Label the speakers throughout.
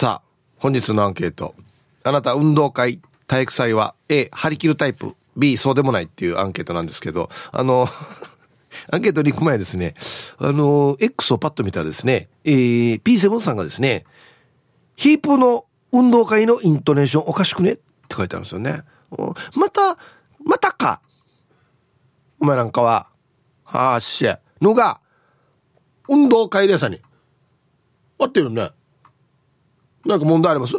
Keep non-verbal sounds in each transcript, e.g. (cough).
Speaker 1: さあ、本日のアンケート。あなた運動会、体育祭は A、張り切るタイプ、B、そうでもないっていうアンケートなんですけど、あの、(laughs) アンケートに行く前ですね、あの、X をパッと見たらですね、えー、P7 さんがですね、ヒープの運動会のイントネーションおかしくね？って書いてあるんですよね。また、またか？お前なんかは、はあっしゃ、のが、運動会でさに。合ってるね。なんか問題あります？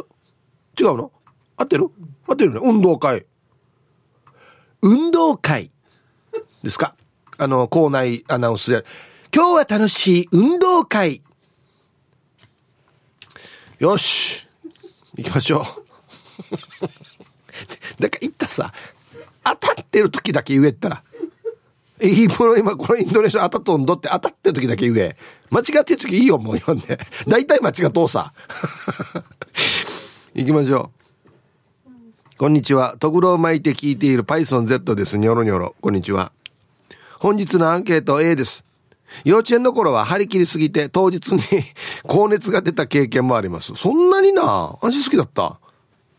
Speaker 1: 違うの？合ってる？合ってるね。運動会。運動会ですか？あの、校内アナウンスで、今日は楽しい運動会。よし。行きましょう。(laughs) だから言ったさ、当たってる時だけ言えったら。いいもの今このインドネシア当たっとんどって当たってる時だけ言え。間違ってる時いいよ、もう読んで。大体間違っとうさ。行きましょう。こんにちは。とぐろを巻いて聞いている PythonZ です。ニョロニョロ。こんにちは。本日のアンケート A です。幼稚園の頃は張り切りすぎて当日に (laughs) 高熱が出た経験もあります。そんなにな味好きだった。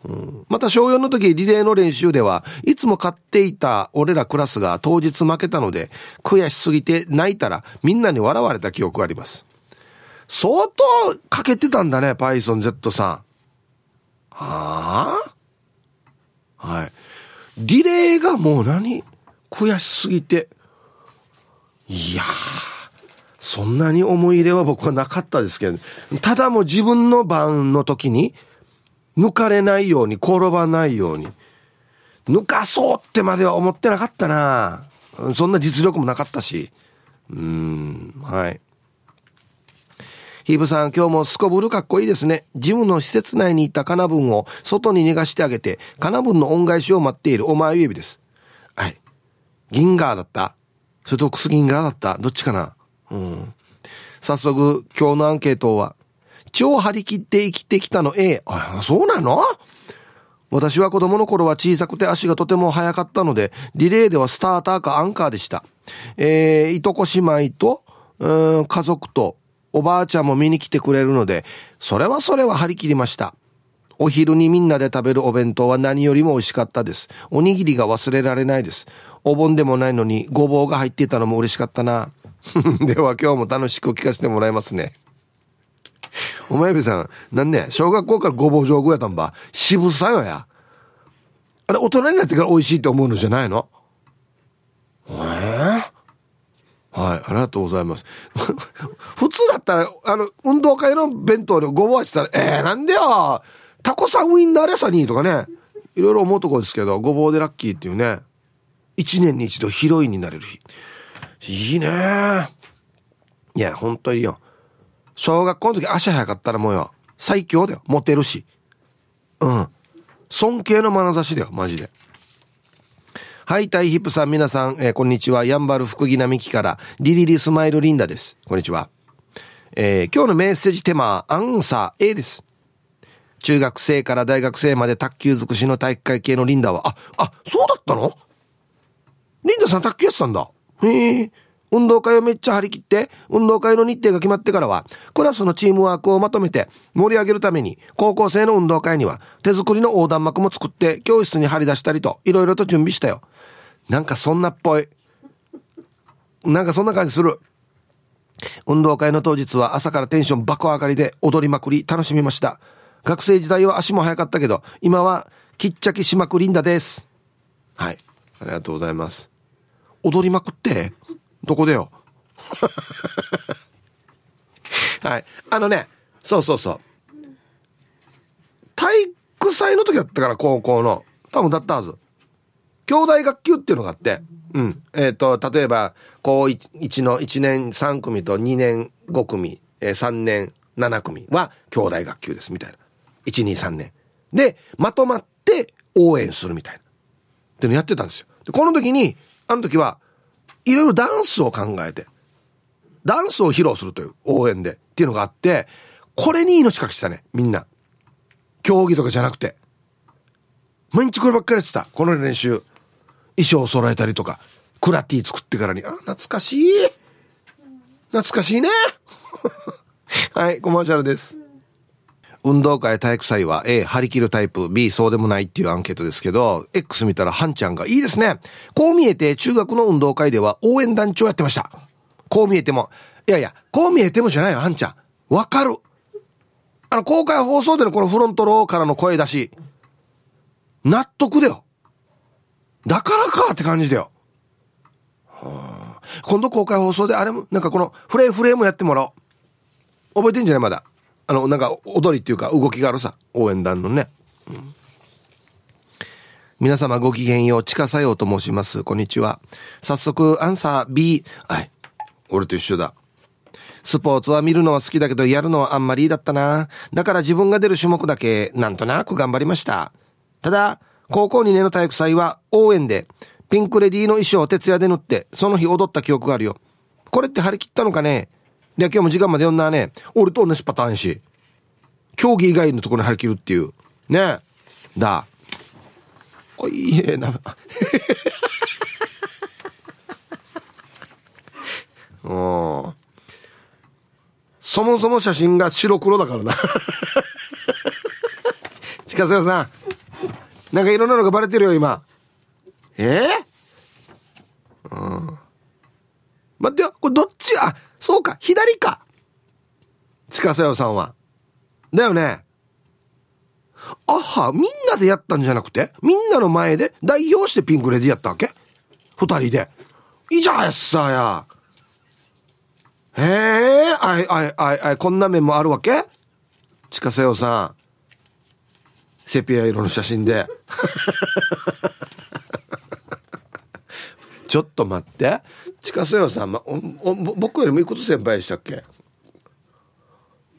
Speaker 1: うん、また小4の時リレーの練習ではいつも買っていた俺らクラスが当日負けたので悔しすぎて泣いたらみんなに笑われた記憶があります。相当かけてたんだね、パイソン Z さん。はあ？はい。リレーがもう何？悔しすぎて。いやそんなに思い入れは僕はなかったですけど、ただもう自分の番の時に、抜かれないように、転ばないように。抜かそうってまでは思ってなかったなそんな実力もなかったし。うん、はい。ヒーブさん、今日もすこぶるかっこいいですね。ジムの施設内にいたカナブンを外に逃がしてあげて、カナブンの恩返しを待っているお前指です。はい。銀河だったそれとクス銀河だったどっちかなうん。早速、今日のアンケートは、超張り切って生きてきたの A。あ、そうなの？私は子供の頃は小さくて足がとても速かったので、リレーではスターターかアンカーでした。えー、いとこ姉妹と、うん、家族と、おばあちゃんも見に来てくれるので、それはそれは張り切りました。お昼にみんなで食べるお弁当は何よりも美味しかったです。おにぎりが忘れられないです。お盆でもないのにごぼうが入っていたのも嬉しかったな。(laughs) では今日も楽しく聞かせてもらいますね。お前べさん、なんね、小学校からごぼう上手やったんば？渋さよや。あれ、大人になってから美味しいって思うのじゃないの？えー、はい、ありがとうございます。(laughs) 普通だったら、あの、運動会の弁当でごぼうってたら、ええー、なんでよタコさんウインナーレサニーとかね、いろいろ思うとこですけど、ごぼうでラッキーっていうね、一年に一度ヒロインになれる日。いいねいや、本当によ。小学校の時足早かったらもうよ、最強だよ。モテるし。うん。尊敬の眼差しだよ、マジで。はい、タイヒップさん、皆さん、えー、こんにちは。ヤンバル福木並木から、リリリスマイルリンダです。こんにちは。えー、今日のメッセージテーマアンサー A です。中学生から大学生まで卓球尽くしの体育会系のリンダは、あ、あ、そうだったの？リンダさん卓球やってたんだ。へえ。運動会をめっちゃ張り切って、運動会の日程が決まってからは、クラスのチームワークをまとめて盛り上げるために、高校生の運動会には手作りの横断幕も作って教室に張り出したりと、いろいろと準備したよ。なんかそんなっぽい。なんかそんな感じする。運動会の当日は朝からテンション爆上がりで踊りまくり楽しみました。学生時代は足も速かったけど、今はきっちゃきしまくりんだです。はい。ありがとうございます。踊りまくって？どこでよ？(laughs) はい。あのね、そうそうそう。体育祭の時だったから、高校の。多分だったはず。兄弟学級っていうのがあって、うん。えっ、ー、と、例えば、高 1, の1年3組と2年5組、えー、3年7組は兄弟学級です、みたいな。1、2、3年。で、まとまって応援するみたいな。っていうのやってたんですよ。で、この時に、あの時は、いろいろダンスを考えて、ダンスを披露するという応援でっていうのがあって、これに命かけてたね、みんな。競技とかじゃなくて。毎日こればっかりやってた。この練習。衣装を揃えたりとか、クラティ作ってからに、あ、懐かしい。懐かしいね。(laughs) はい、コマーシャルです。運動会体育祭は A、張り切るタイプ、B、そうでもないっていうアンケートですけど、X 見たらハンちゃんがいいですね。こう見えて中学の運動会では応援団長やってました。こう見えても、いやいや、こう見えてもじゃないよ、ハンちゃん。わかる。あの、公開放送でのこのフロントローからの声出し、納得だよ。だからかって感じだよ。今度公開放送であれも、なんかこのフレーフレーもやってもらおう。覚えてんじゃない？まだ。あの、なんか踊りっていうか動きがあるさ。応援団のね。うん、皆様ごきげんよう、近さようと申します。こんにちは。早速、アンサー B。はい。俺と一緒だ。スポーツは見るのは好きだけどやるのはあんまりだったな。だから自分が出る種目だけなんとなく頑張りました。ただ、高校2年の体育祭は応援でピンクレディーの衣装を徹夜で塗ってその日踊った記憶があるよ。これって張り切ったのかね？で、今日も時間まで読んだね。俺と同じパターンし。競技以外のところに張り切るっていう。ねだ。おいえな。(laughs) うん。そもそも写真が白黒だからな。(laughs) 近瀬さん。なんかいろんなのがバレてるよ、今。えー、うん。待ってよ、これどっち？あ、そうか、左か。近瀬さんは。だよね。あは、みんなでやったんじゃなくて、みんなの前で代表してピンクレディやったわけ？二人で。いいじゃんやっさや。へえ、あいあいあいあい、こんな面もあるわけ？近瀬よさん。セピア色の写真で。ちょっと待って。近瀬よさん、ま、おお僕よりもいくつ先輩でしたっけ？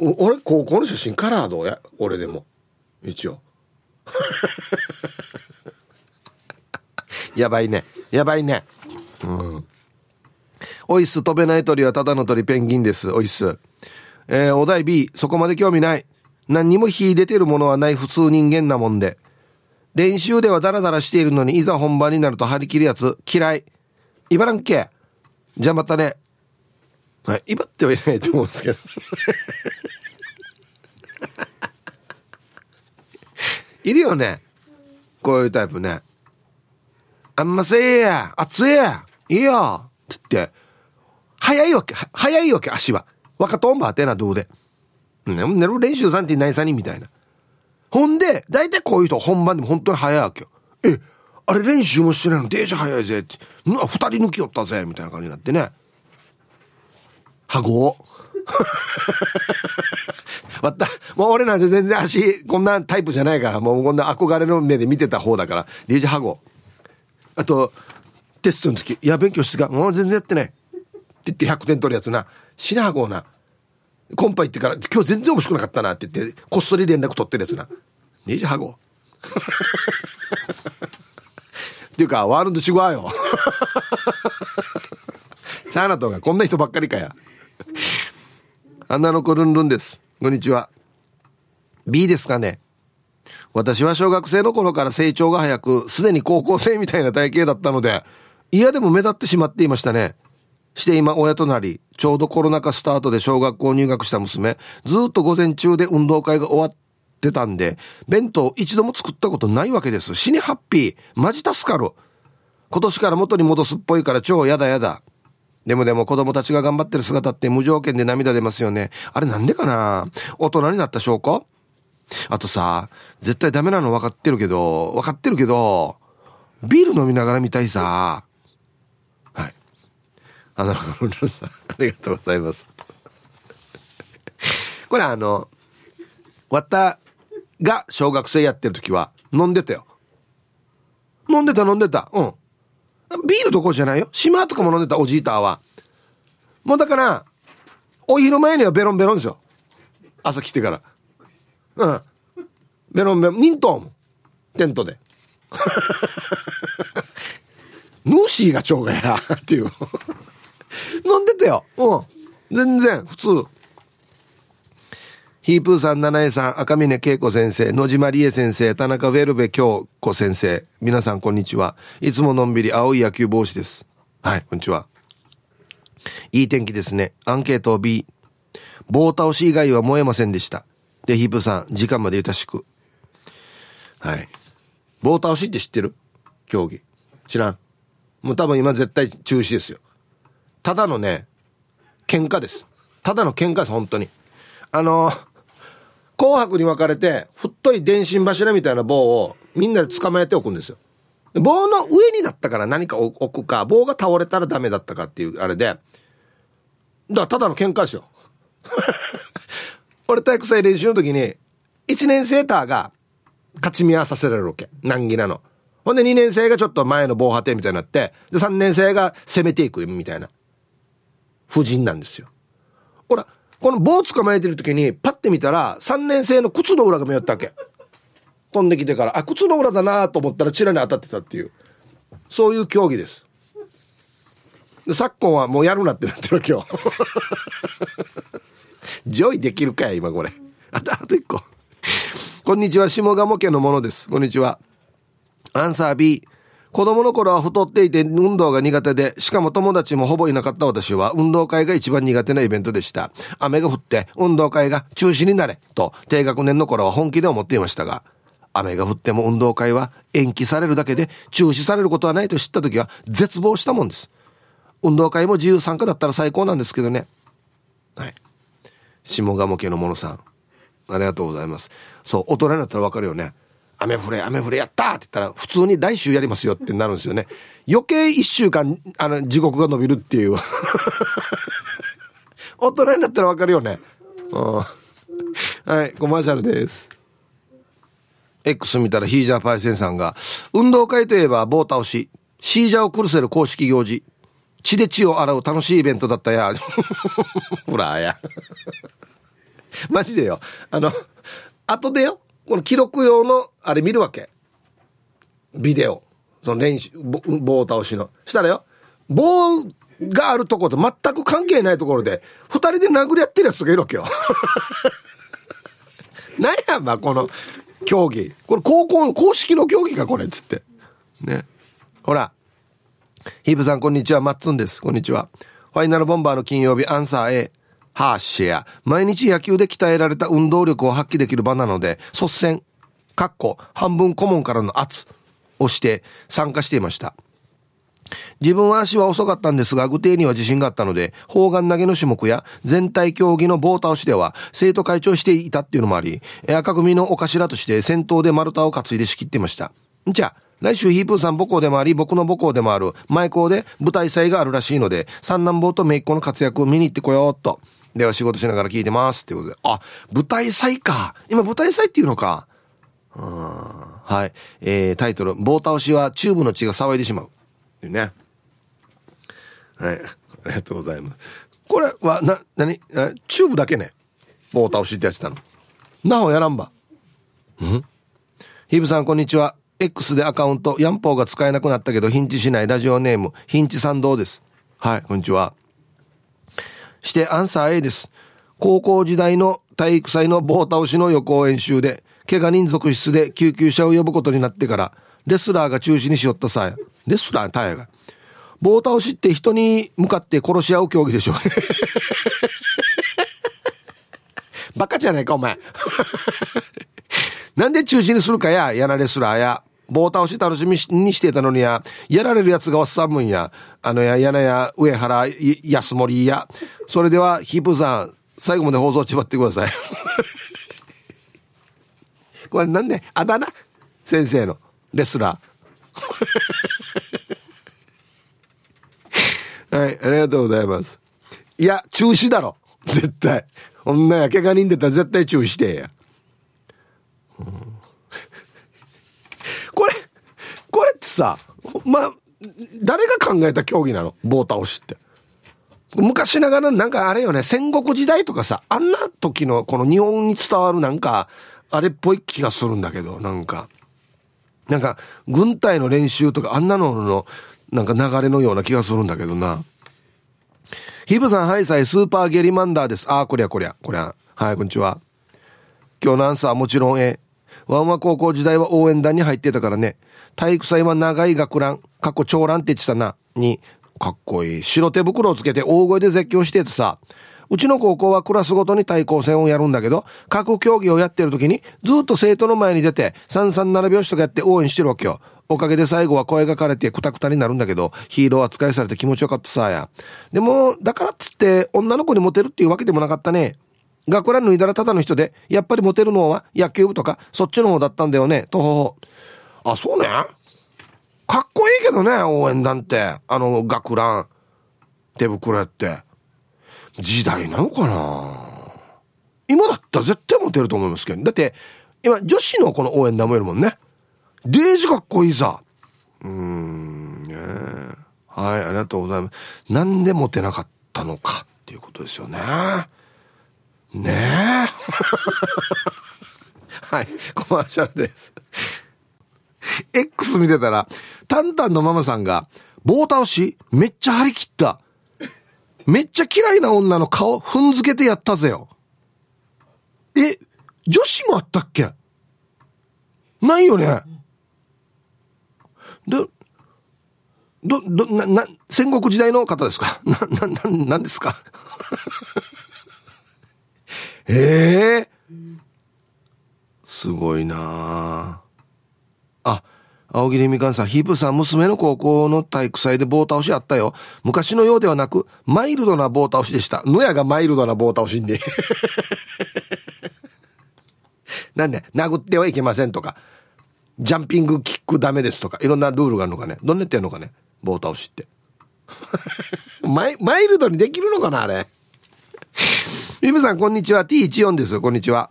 Speaker 1: 俺、高校の写真カラーどうや？俺でも。一応。(laughs) やばいね。やばいね。うん。おいっす、飛べない鳥はただの鳥ペンギンです。おいっす。えー、お題 B、そこまで興味ない。何にも火出てるものはない普通人間なもんで。練習ではダラダラしているのに、いざ本番になると張り切るやつ、嫌い。いばらんけ。じゃあまたね。はい、威張ってはいないと思うんですけど。(laughs) いるよね。こういうタイプね。あんませえや、熱いや、いいよ。って言って、早いわけ、早いわけ、足は。若とんばってな、どうで。寝る練習さんって何さにみたいな。ほんで、大体こういう人本番でも本当に早いわけよ。え、あれ練習もしてないの電車早いぜって。二人抜きよったぜみたいな感じになってね。はごわっ (laughs) た。もう俺なんて全然足、こんなタイプじゃないから、もうこんな憧れの目で見てた方だから、デージハゴ。あと、テストの時、いや、勉強してか、もう全然やってない。って言って100点取るやつな。死なはごな。コンパ行ってから、今日全然面白くなかったなって言って、こっそり連絡取ってるやつな。ねじはご。っていうか、ワールドシグワよ。(laughs) シャーナとがこんな人ばっかりかや。アナの子ルンルンです。こんにちは。B ですかね。私は小学生の頃から成長が早く、すでに高校生みたいな体型だったので、嫌でも目立ってしまっていましたね。して今親となり、ちょうどコロナ禍スタートで小学校入学した娘、ずっと午前中で運動会が終わってたんで、弁当一度も作ったことないわけです。死にハッピー。マジ助かる。今年から元に戻すっぽいから超やだやだ。でもでも子供たちが頑張ってる姿って無条件で涙出ますよね。あれなんでかな？大人になった証拠？あとさ、絶対ダメなの分かってるけど、分かってるけど、ビール飲みながら見たいさ。はいあの、さん、ありがとうございます。これあの、わたが小学生やってる時は飲んでたよ。飲んでた飲んでた。うん。ビールどころじゃないよ。島とかも飲んでたおじいたは。もうだから、お昼前にはベロンベロンですよ。朝来てから。うん。ベロンベロン、ニントン。テントで。(laughs) ヌーシーが蝶がやな、っていう。飲んでたよ。うん。全然、普通。ヒープーさん、七重さん、赤峰恵子先生、野島理恵先生、田中ウェルベ京子先生、皆さんこんにちは。いつものんびり青い野球帽子です。はい、こんにちは。いい天気ですね。アンケート B。棒倒し以外は燃えませんでした。で、ヒープーさん、時間までゆたしく。はい。棒倒しって知ってる？競技。知らん。もう多分今絶対中止ですよ。ただのね、喧嘩です。ただの喧嘩です、本当に。あの紅白に分かれて、太い電信柱みたいな棒をみんなで捕まえておくんですよ。棒の上にだったから何か置くか、棒が倒れたらダメだったかっていうあれで、だからただの喧嘩ですよ。(laughs) 俺体育祭練習の時に、1年生ターが勝ち見合わさせられるわけ。難儀なの。ほんで2年生がちょっと前の防波堤みたいになって、で3年生が攻めていくみたいな。夫人なんですよ。ほら、この棒捕まえてる時にパッて見たら3年生の靴の裏が見えたわけ。飛んできてから、あ、靴の裏だなと思ったらチラに当たってたっていう。そういう競技です。で昨今はもうやるなってなってる今日。ジョイできるかい今これ。あと、あと一個。こんにちは、下鴨家のものです。こんにちは。アンサー B。子供の頃は太っていて運動が苦手で、しかも友達もほぼいなかった私は運動会が一番苦手なイベントでした。雨が降って運動会が中止になれと低学年の頃は本気で思っていましたが、雨が降っても運動会は延期されるだけで中止されることはないと知った時は絶望したもんです。運動会も自由参加だったら最高なんですけどね。はい。下鴨家のものさん。ありがとうございます。そう、大人になったらわかるよね。雨降れ、雨降れ、やったって言ったら、普通に来週やりますよってなるんですよね。余計一週間、あの、地獄が伸びるっていう。(laughs) 大人になったらわかるよね。はい、コマーシャルです。X 見たらヒージャーパイセンさんが、運動会といえば棒倒し、シージャーをクルセル公式行事、血で血を洗う楽しいイベントだったや。(laughs) ほらや。マジでよ。あの、後でよ、この記録用の、あれ見るわけ。ビデオ。その練習、棒倒しの。したらよ、棒があるところと全く関係ないところで、二人で殴り合ってるやつがいるわけよ。(laughs) なんやまこの競技。これ高校の公式の競技か、これ、つって。ね。ほら。ヒープさん、こんにちは。マッツンです。こんにちは。ファイナルボンバーの金曜日、アンサー A。ハーシェア。毎日野球で鍛えられた運動力を発揮できる場なので、率先、かっこ、半分顧問からの圧をして参加していました。自分は足は遅かったんですが、具体には自信があったので、砲丸投げの種目や全体競技の棒倒しでは生徒会長していたっていうのもあり、赤組のお頭として先頭で丸太を担いで仕切っていました。じゃあ、来週ヒープーさん母校でもあり、僕の母校でもある前校で舞台祭があるらしいので、三男坊と姪っ子の活躍を見に行ってこようっと。では仕事しながら聞いてますってことで。あ、舞台祭か。今舞台祭っていうのか。うん。はい。えー、タイトル、棒倒しはチューブの血が騒いでしまう。っていうね。はい。ありがとうございます。これは、な、なに、チューブだけね。棒倒しってやってたの。なおやらんば。ん？ヒブさん、こんにちは。X でアカウント、ヤンポーが使えなくなったけど、ヒンチしないラジオネーム、ヒンチ賛同です。はい、こんにちは。してアンサー A です。高校時代の体育祭の棒倒しの予行演習で、怪我人続出で救急車を呼ぶことになってから、レスラーが中止にしよったさレスラータイヤが。棒倒しって人に向かって殺し合う競技でしょうね。(laughs) バカじゃないか、お前。(laughs) なんで中止にするかや、やなレスラーや。棒倒し楽しみにしてたのにや、やられるやつがおっさんむんや。あのや、やなや、上原、安森や。それでは、ヒープさん、最後まで放送ちばってください。(laughs) これなんで、あだ名？先生の、レスラー。(laughs) はい、ありがとうございます。いや、中止だろ。絶対。女や、怪我人出たら絶対中止してや。うんこれ、これってさ、まあ、誰が考えた競技なの？棒倒しって。昔ながらなんかあれよね、戦国時代とかさ、あんな時のこの日本に伝わるなんか、あれっぽい気がするんだけど、なんか。なんか、軍隊の練習とかあんなのの、なんか流れのような気がするんだけどな。ヒブさん、ハイサイ、スーパーゲリマンダーです。ああ、こりゃこりゃ、こりゃ。はい、こんにちは。今日のアンサーはもちろん A。ワンワ高校時代は応援団に入ってたからね。体育祭は長い学ラン、かっこ長ランって言ってたな、に、かっこいい。白手袋をつけて大声で絶叫しててさ、うちの高校はクラスごとに対抗戦をやるんだけど、各競技をやってる時にずっと生徒の前に出て、337拍子とかやって応援してるわけよ。おかげで最後は声がかれてクタクタになるんだけど、ヒーロー扱いされて気持ちよかったさや。でも、だからっつって女の子にモテるっていうわけでもなかったね。学ラン脱いだらただの人で、やっぱりモテるのは野球部とか、そっちの方だったんだよね、とほほ。あ、そうね。かっこいいけどね、応援団って。あの、学ラン、手袋やって。時代なのかな今だったら絶対モテると思いますけど。だって、今、女子のこの応援団もいるもんね。デージかっこいいさ。うーん、ねはい、ありがとうございます。なんでモテなかったのかっていうことですよね。ねえ。(laughs) はい、コマーシャルです。(laughs) X 見てたら、タンタンのママさんが、棒倒し？めっちゃ張り切った。めっちゃ嫌いな女の顔踏んづけてやったぜよ。え、女子もあったっけ？ないよね。ど、ど、ど、な、な、戦国時代の方ですか？(laughs) な、な、な、なんですか？え (laughs) えー、すごいなあ、あ青桐みかんさん、ヒープさん、娘の高校の体育祭で棒倒しあったよ。昔のようではなく、マイルドな棒倒しでした。野屋がマイルドな棒倒しんで。(laughs) なんで、殴ってはいけませんとか、ジャンピングキックダメですとか、いろんなルールがあるのかね。どんなってんのかね。棒倒しって。(laughs) マイマイルドにできるのかなあれ。(laughs) リムさん、こんにちは。T14 です。こんにちは。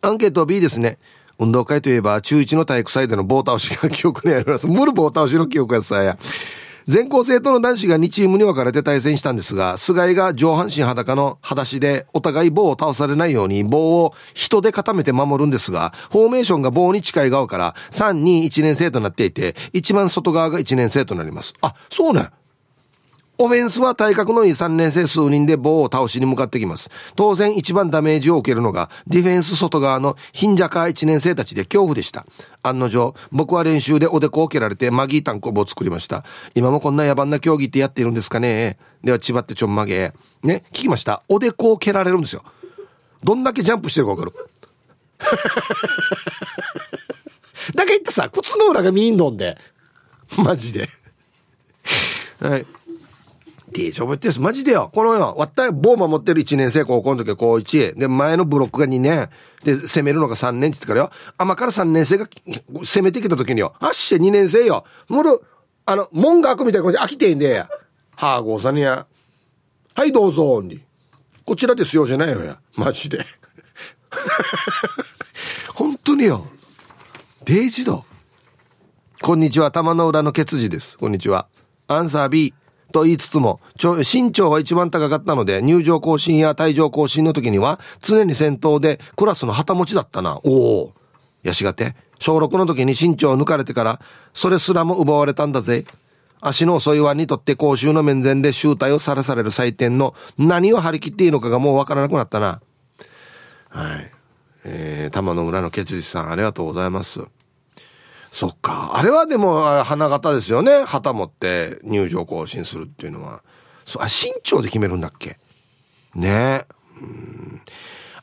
Speaker 1: アンケート B ですね。運動会といえば、中1の体育祭での棒倒しが記憶にあります。(laughs) ムル棒倒しの記憶やさや。全校生徒の男子が2チームに分かれて対戦したんですが、菅井が上半身裸の裸足でお互い棒を倒されないように棒を人で固めて守るんですが、フォーメーションが棒に近い側から3、2、1年生となっていて、一番外側が1年生となります。あ、そうね。オフェンスは体格のいい3年生数人で棒を倒しに向かってきます。当然一番ダメージを受けるのがディフェンス外側の貧者か1年生たちで恐怖でした。案の定、僕は練習でおでこを蹴られてマギータンコブを作りました。今もこんな野蛮な競技ってやっているんですかねでは、千葉ってちょんまげ。ね、聞きました。おでこを蹴られるんですよ。どんだけジャンプしてるかわかる。(laughs) だけ言ってさ、靴の裏が見んのんで。マジで。はい。デージ覚えてる？マジでよ。このよ、わったい棒守ってる1年生、高校の時は高1。で、前のブロックが2年。で、攻めるのが3年って言ってからよ。甘から3年生が攻めてきた時によ。あっし2年生よ。もる、あの、門が開くみたいな感じで飽きてんで。はあ、ごさにや。はい、どうぞ、に。こちらですよ、じゃないよや。マジで。(laughs) 本当によ。デイジド。こんにちは、玉の裏のケツジです。こんにちは。アンサー B。と言いつつも、身長が一番高かったので、入場更新や退場更新の時には、常に先頭でクラスの旗持ちだったな。おお。やしがて、小6の時に身長を抜かれてから、それすらも奪われたんだぜ。足の遅いワンにとって公衆の面前で集体をさらされる祭典の何を張り切っていいのかがもうわからなくなったな。はい。えー、玉の裏のケチさん、ありがとうございます。そっか。あれはでも、花形ですよね。旗持って入場更新するっていうのは。そう、あ、身長で決めるんだっけ？ねえうん。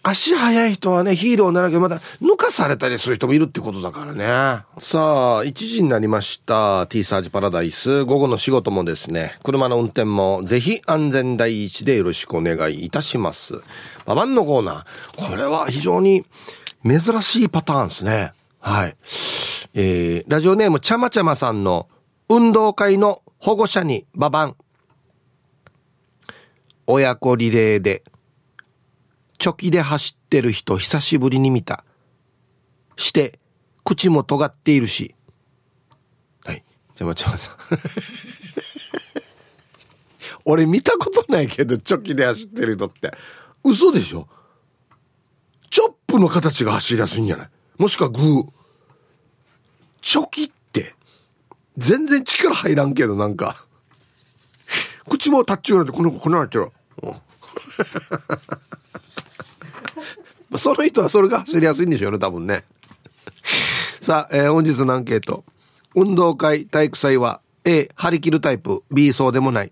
Speaker 1: 足速い人はね、ヒーローならなきゃまだ抜かされたりする人もいるってことだからね。さあ、1時になりました。T サージパラダイス。午後の仕事もですね、車の運転もぜひ安全第一でよろしくお願いいたします。ババンのコーナー。これは非常に珍しいパターンですね。はい。えー、ラジオネームちゃまちゃまさんの運動会の保護者にババン。親子リレーで、チョキで走ってる人久しぶりに見た。して、口も尖っているし。はい。ちゃまちゃまさん。(laughs) 俺見たことないけど、チョキで走ってる人って。嘘でしょ？チョップの形が走りやすいんじゃない？もしくはグー。チョキって、全然力入らんけど、なんか。口もタッチューなんてこの子このなっちゃう。(laughs) その人はそれが走りやすいんでしょうね、多分ね。さあ、えー、本日のアンケート。運動会、体育祭は A、張り切るタイプ、B、そうでもない。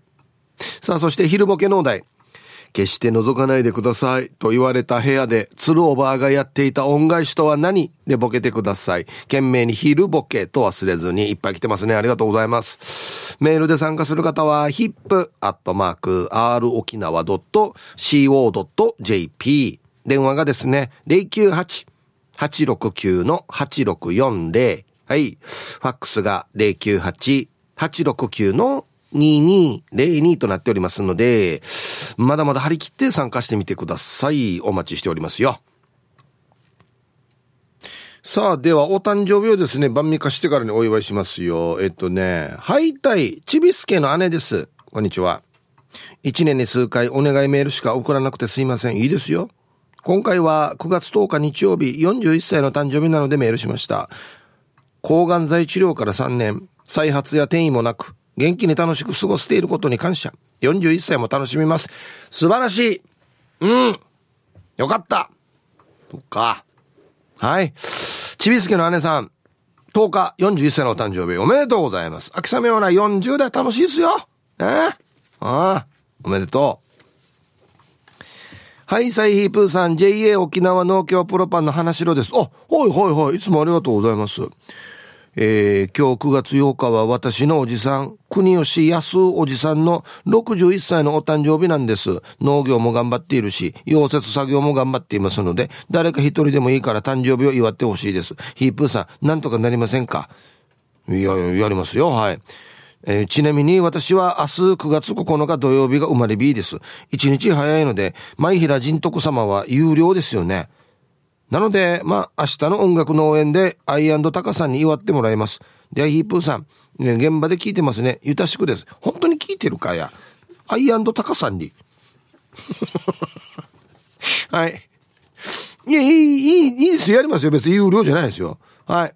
Speaker 1: さあ、そして昼ボケのお題。決して覗かないでくださいと言われた部屋で鶴おばあがやっていた恩返しとは何？でボケてください。懸命に昼ボケと忘れずにいっぱい来てますね。ありがとうございます。メールで参加する方は hip.r-okinawa.co.jp 電話がですね、098-869-8640はい。ファックスが098-869の2202となっておりますので、まだまだ張り切って参加してみてください。お待ちしておりますよ。さあ、では、お誕生日をですね、晩味化してからにお祝いしますよ。えっとね、ハイタイ、ちびすけの姉です。こんにちは。一年に数回お願いメールしか送らなくてすいません。いいですよ。今回は9月10日日曜日、41歳の誕生日なのでメールしました。抗がん剤治療から3年、再発や転移もなく、元気に楽しく過ごしていることに感謝。41歳も楽しみます。素晴らしい。うん。よかった。そっか。はい。ちびすけの姉さん、10日41歳のお誕生日おめでとうございます。秋雨はな40代楽しいですよ。ねああ、おめでとう。はい、サイヒープーさん、JA 沖縄農協プロパンの花城です。あ、はいはいはい、いつもありがとうございます。えー、今日9月8日は私のおじさん、国吉安おじさんの61歳のお誕生日なんです。農業も頑張っているし、溶接作業も頑張っていますので、誰か一人でもいいから誕生日を祝ってほしいです。ヒープーさん、なんとかなりませんか？いや、やりますよ、はい。えー、ちなみに私は明日9月9日土曜日が生まれ B です。一日早いので、前平仁徳様は有料ですよね。なので、まあ、明日の音楽農園でアイタカさんに祝ってもらいます。では、ヒープーさん、ね、現場で聞いてますね。ゆたしくです。本当に聞いてるかや？アイタカさんに。(laughs) はい。いや、いい、いい、いいですよ。やりますよ。別に有料じゃないですよ。はい。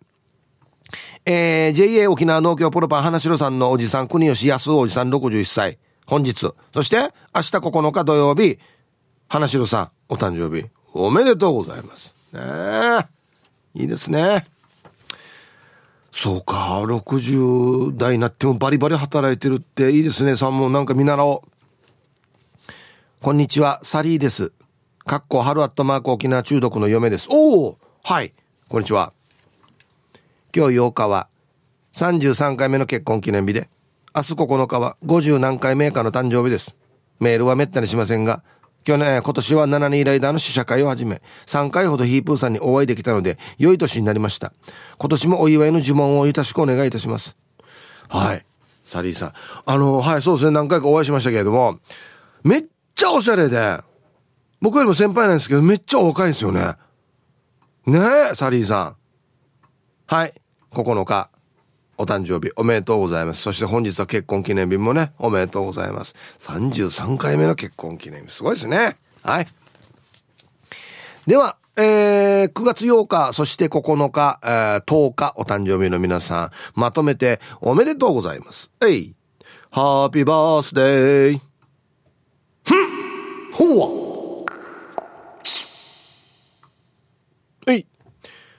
Speaker 1: えー、JA 沖縄農協プロパン花城さんのおじさん、国吉安おじさん61歳。本日。そして、明日9日土曜日、花城さん、お誕生日。おめでとうございます。ねいいですね。そうか、60代になってもバリバリ働いてるっていいですね。さんもなんか見習おう。こんにちは、サリーです。かっこ春アットマーク沖縄中毒の嫁です。おおはい。こんにちは。今日8日は33回目の結婚記念日で、明日9日は50何回目かの誕生日です。メールはめったにしませんが、去年、今年は7人ライダーの試写会を始め、3回ほどヒープーさんにお会いできたので、良い年になりました。今年もお祝いの呪文をよろしくお願いいたします。はい。サリーさん。あの、はい、そうですね、何回かお会いしましたけれども、めっちゃおしゃれで、僕よりも先輩なんですけど、めっちゃお若いんですよね。ねえ、サリーさん。はい、9日。お誕生日おめでとうございます。そして本日は結婚記念日もね、おめでとうございます。33回目の結婚記念日。すごいですね。はい。では、えー、9月8日、そして9日、えー、10日、お誕生日の皆さん、まとめておめでとうございます。えい。ハッピーバースデー。ふんほわ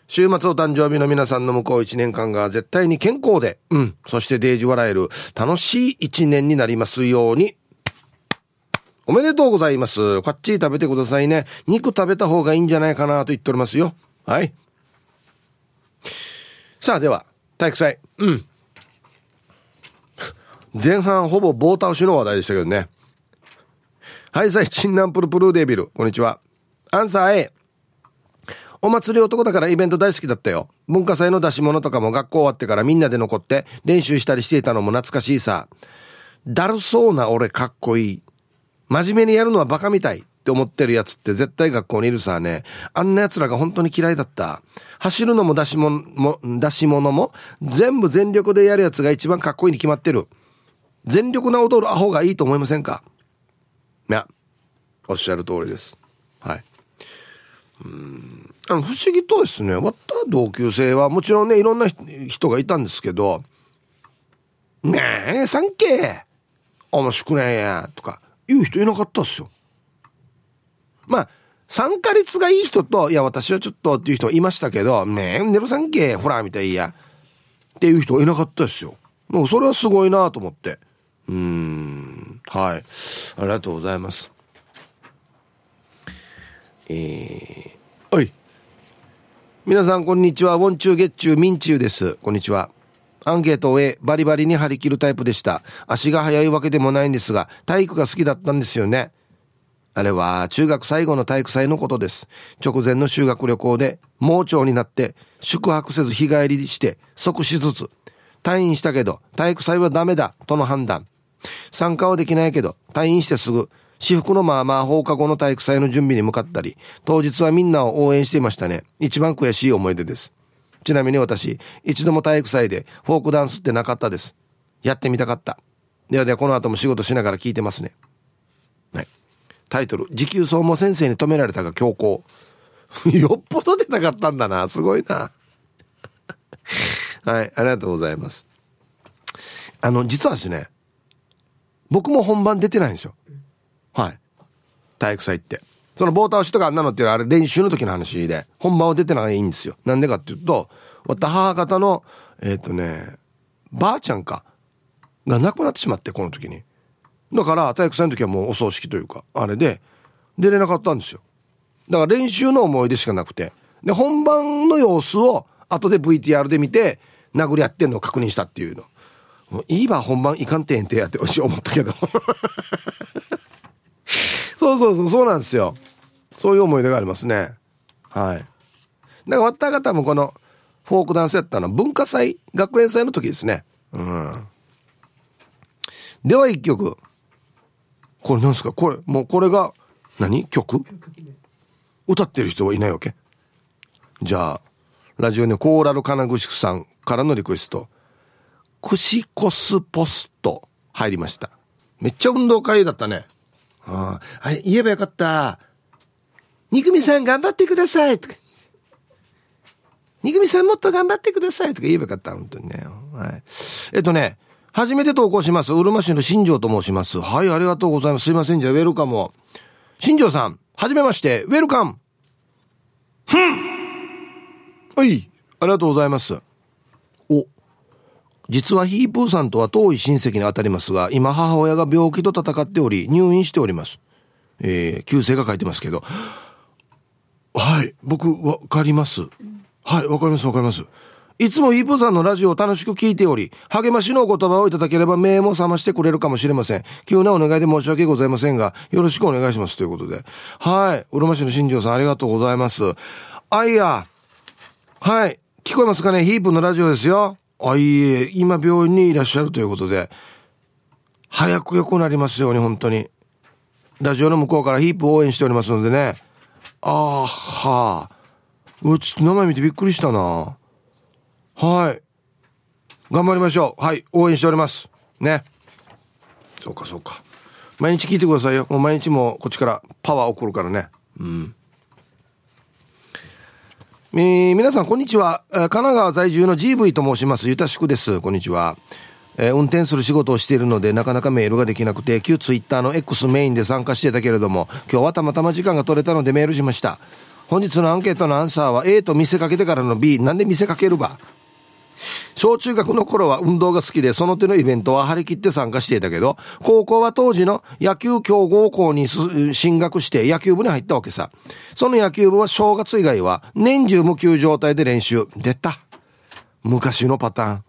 Speaker 1: 週末お誕生日の皆さんの向こう一年間が絶対に健康で、うん、そしてデージ笑える楽しい一年になりますように。おめでとうございます。こっち食べてくださいね。肉食べた方がいいんじゃないかなと言っておりますよ。はい。さあ、では、体育祭。うん。前半ほぼ棒倒しの話題でしたけどね。はい、さい、チンナンプルプルーデビル。こんにちは。アンサー A。お祭り男だからイベント大好きだったよ。文化祭の出し物とかも学校終わってからみんなで残って練習したりしていたのも懐かしいさ。だるそうな俺かっこいい。真面目にやるのはバカみたいって思ってるやつって絶対学校にいるさね。あんな奴らが本当に嫌いだった。走るのも出し物も、出し物も全部全力でやるやつが一番かっこいいに決まってる。全力な踊るアホがいいと思いませんか？いや、おっしゃる通りです。はい。うんあの不思議とですね終わった同級生はもちろんねいろんな人がいたんですけど「ねえサンケー面白くないや」とか言う人いなかったっすよ。まあ参加率がいい人と「いや私はちょっと」っていう人いましたけど「ねえネロサンケーほら」みたいやっていう人いなかったですよ。もうそれはすごいなと思って。うんはいありがとうございます。えー、はい皆さんこんにちは。ウォンチュー月中ミンチューです。こんにちは。アンケートを終えバリバリに張り切るタイプでした。足が速いわけでもないんですが体育が好きだったんですよね。あれは中学最後の体育祭のことです。直前の修学旅行で盲腸になって宿泊せず日帰りして即死ずつ。退院したけど体育祭はダメだとの判断。参加はできないけど退院してすぐ私服のまあまあ放課後の体育祭の準備に向かったり、当日はみんなを応援していましたね。一番悔しい思い出です。ちなみに私、一度も体育祭でフォークダンスってなかったです。やってみたかった。ではではこの後も仕事しながら聞いてますね。はい。タイトル、持久走も先生に止められたが強行。(laughs) よっぽど出たかったんだな。すごいな。(laughs) はい、ありがとうございます。あの、実はですね、僕も本番出てないんですよ。はい。体育祭って。その棒倒しとかあんなのっていうのはあれ練習の時の話で、本番は出てないんですよ。なんでかっていうと、私母方の、えっ、ー、とね、ばあちゃんか、が亡くなってしまって、この時に。だから、体育祭の時はもうお葬式というか、あれで、出れなかったんですよ。だから練習の思い出しかなくて。で、本番の様子を後で VTR で見て、殴り合ってんのを確認したっていうの。もういいわ、本番いかんてんてやって思ったけど。そうそうそう、そうなんですよ。そういう思い出がありますね。はい。だからわった方もこのフォークダンスやったのは文化祭、学園祭の時ですね。うん。では一曲。これなんですか？これ、もうこれが何、曲？歌ってる人はいないわけ？じゃあ、ラジオネコーラル金具宿さんからのリクエスト。クシコスポスト入りました。めっちゃ運動会だったね。ああ、言えばよかった。にくみさん頑張ってくださいとか。にくみさんもっと頑張ってくださいとか言えばよかった。本当にね。はい。えっとね、初めて投稿します。うるま市の新庄と申します。はい、ありがとうございます。すいません。じゃあ、ウェルカムを。新庄さん、はじめまして、ウェルカム。ふんはい、ありがとうございます。実はヒープーさんとは遠い親戚にあたりますが、今母親が病気と戦っており、入院しております。えー、旧姓が書いてますけど。はい、僕、わかります。はい、わかります、わかります。いつもヒープーさんのラジオを楽しく聞いており、励ましのお言葉をいただければ目も覚ましてくれるかもしれません。急なお願いで申し訳ございませんが、よろしくお願いします。ということで。はい、うるま市の新庄さんありがとうございます。あいや、はい、聞こえますかね？ヒープのラジオですよ。あ、いえ、今病院にいらっしゃるということで、早く良くなりますように、本当に。ラジオの向こうからヒープ応援しておりますのでね。ああ、はあ。うちょっと名前見てびっくりしたな。はい。頑張りましょう。はい。応援しております。ね。そうか、そうか。毎日聞いてくださいよ。もう毎日もこっちからパワー送るからね。うん。えー、皆さんこんにちは。神奈川在住の GV と申します。ゆたしくです。こんにちは、えー、運転する仕事をしているのでなかなかメールができなくて旧ツイッターの X メインで参加してたけれども今日はたまたま時間が取れたのでメールしました。本日のアンケートのアンサーは A と見せかけてからの B なんで見せかけるば？小中学の頃は運動が好きで、その手のイベントは張り切って参加していたけど、高校は当時の野球強豪校に進学して野球部に入ったわけさ。その野球部は正月以外は年中無休状態で練習。出た。昔のパターン。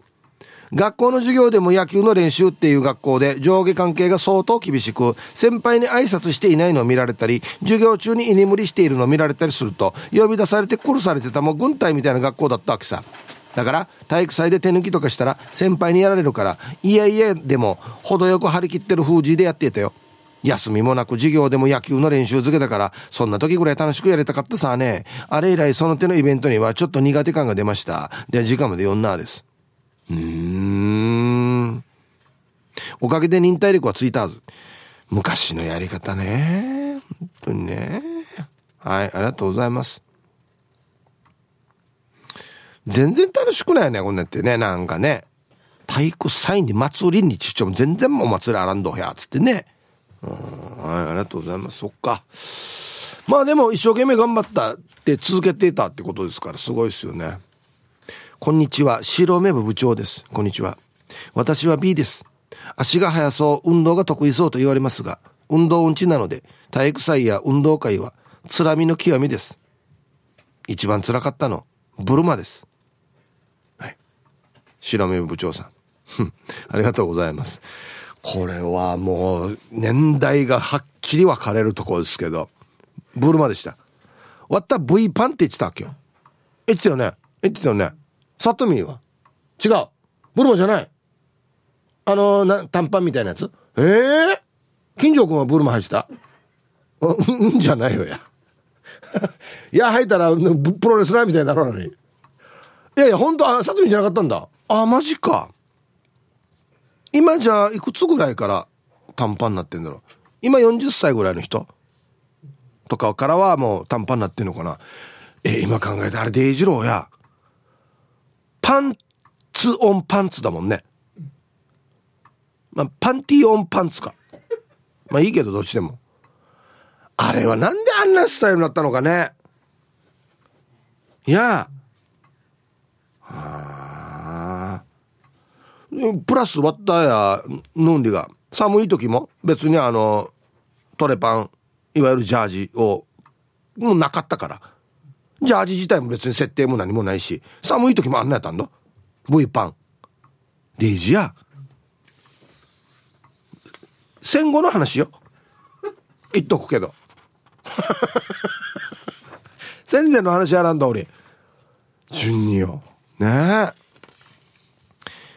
Speaker 1: 学校の授業でも野球の練習っていう学校で上下関係が相当厳しく、先輩に挨拶していないのを見られたり、授業中に居眠りしているのを見られたりすると、呼び出されて殺されてたもう軍隊みたいな学校だったわけさ。だから体育祭で手抜きとかしたら先輩にやられるからいやいやでも程よく張り切ってる封じでやっていたよ。休みもなく授業でも野球の練習漬けだからそんな時ぐらい楽しくやりたかったさね。あれ以来その手のイベントにはちょっと苦手感が出ました。で時間まで読んなです。うーん。おかげで忍耐力はついたはず。昔のやり方ね。本当にね。はいありがとうございます。全然楽しくないね、こんなってね、なんかね。体育祭に祭りにちっちゃも全然お祭りあらんどや、つってね。うん、はい、ありがとうございます。そっか。まあでも一生懸命頑張ったって続けていたってことですから、すごいですよね。こんにちは、白目部部長です。こんにちは。私は B です。足が速そう、運動が得意そうと言われますが、運動音痴なので、体育祭や運動会はつらみの極みです一番辛かったのブルマです白目部長さん。ありがとうございます。これはもう年代がはっきり分かれるところですけどブルマでした。わった V パンって言ってたわけよ。言ってたよね。言ってたよね。サトミーは。違う。ブルマじゃない。あのな短パンみたいなやつ。ええー、金城君はブルマ履いてた？うんじゃないよや。(laughs) いや履いたらプロレスラーみたいになるのにいやいや本当あサトミーじゃなかったんだ。あマジか。今じゃあいくつぐらいから短パンになってんだろう？今40歳ぐらいの人？とかからはもう短パンになってんのかな？え今考えてあれデイジローや。パンツオンパンツだもんね。まあパンティオンパンツか。まあいいけどどっちでも。あれはなんであんなスタイルになったのかね。いや。はあプラス割ったや飲んでが。寒い時も別にあのトレパンいわゆるジャージをもうなかったから。ジャージ自体も別に設定も何もないし寒い時もあんなやったんだ V パン。レイジや。戦後の話よ。言っとくけど。(laughs) 戦前の話やらんだ俺順によ。ねえ。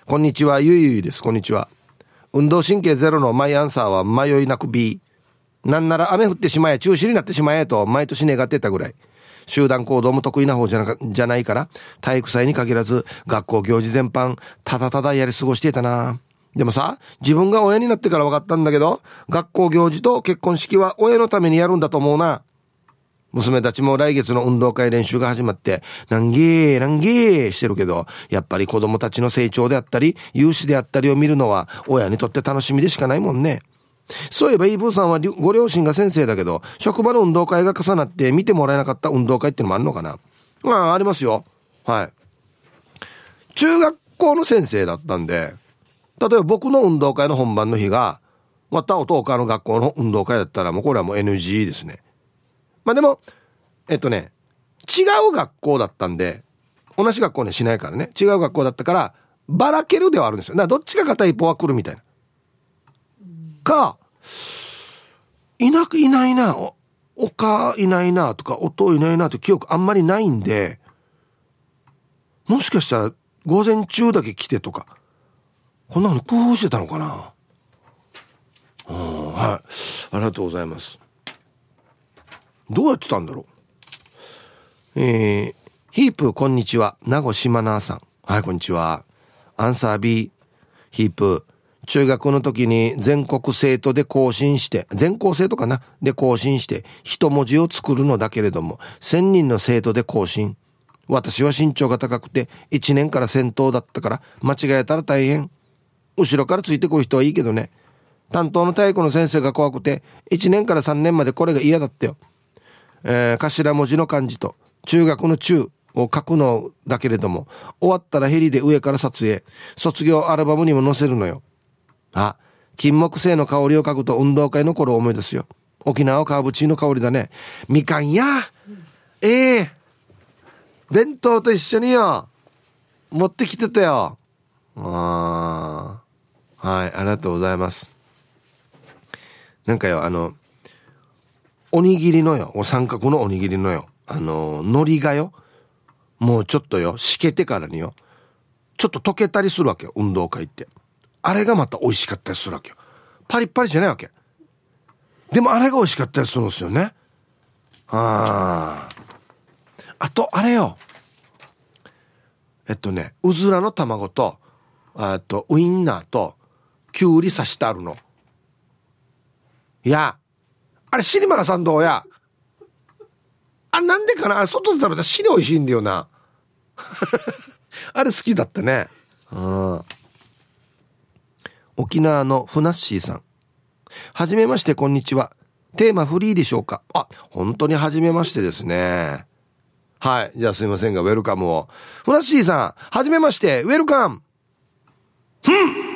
Speaker 1: こんにちは。ゆいゆいです。こんにちは。運動神経ゼロのマイアンサーは迷いなく B なんなら雨降ってしまえ中止になってしまえと毎年願ってたぐらい。集団行動も得意な方じゃなじゃないから体育祭に限らず学校行事全般ただただやり過ごしていたな。でもさ自分が親になってから分かったんだけど学校行事と結婚式は親のためにやるんだと思うな。娘たちも来月の運動会練習が始まって、なんげー、なんげーしてるけど、やっぱり子供たちの成長であったり、勇姿であったりを見るのは、親にとって楽しみでしかないもんね。そういえば、イーブーさんはご両親が先生だけど、職場の運動会が重なって見てもらえなかった運動会ってのもあるのかな？まあ、ありますよ。はい。中学校の先生だったんで、例えば僕の運動会の本番の日が、またお父の学校の運動会だったらもうこれはもう NG ですね。まあでも、えっとね、違う学校だったんで、同じ学校にしないからね、違う学校だったから、ばらけるではあるんですよ。だからどっちか片一方は来るみたいな。か、いなくいないな、お、おかいないなとか、音いないなって記憶あんまりないんで、もしかしたら午前中だけ来てとか、こんなの工夫してたのかな。うんはい。ありがとうございます。どうやってたんだろう？えー、ヒープこんにちは。名護島奈さん。はい、こんにちは。アンサー B。ヒープ。中学の時に全国生徒で更新して、全校生徒かな？で更新して、一文字を作るのだけれども、千人の生徒で更新。私は身長が高くて、一年から先頭だったから、間違えたら大変。後ろからついてくる人はいいけどね。担当の体育の先生が怖くて、一年から三年までこれが嫌だったよ。えー、頭文字の漢字と中学の中を書くのだけれども、終わったらヘリで上から撮影、卒業アルバムにも載せるのよ。あ、金木犀の香りを嗅ぐと運動会の頃を思い出すよ。沖縄カーブチーの香りだね。みかんやええー、弁当と一緒によ。持ってきてたよ。ああ。はい、ありがとうございます。なんかよ、あの、おにぎりのよ、お三角のおにぎりのよ、あの、海苔がよ、もうちょっとよ、しけてからによ、ちょっと溶けたりするわけよ、運動会って。あれがまた美味しかったりするわけよ。パリッパリじゃないわけ。でもあれが美味しかったりするんですよね。ああ。あと、あれよ。えっとね、うずらの卵と、えっと、ウインナーと、きゅうり刺してあるの。いや、あれ、シリマーさんどうやあ、なんでかな？あれ、外で食べたら死に美味しいんだよな。(laughs) あれ好きだったね。うん。沖縄のふなっしーさん。はじめまして、こんにちは。テーマフリーでしょうか？あ、本当にはじめましてですね。はい。じゃあすいませんが、ウェルカムを。ふなっしーさん、はじめまして、ウェルカム。ふん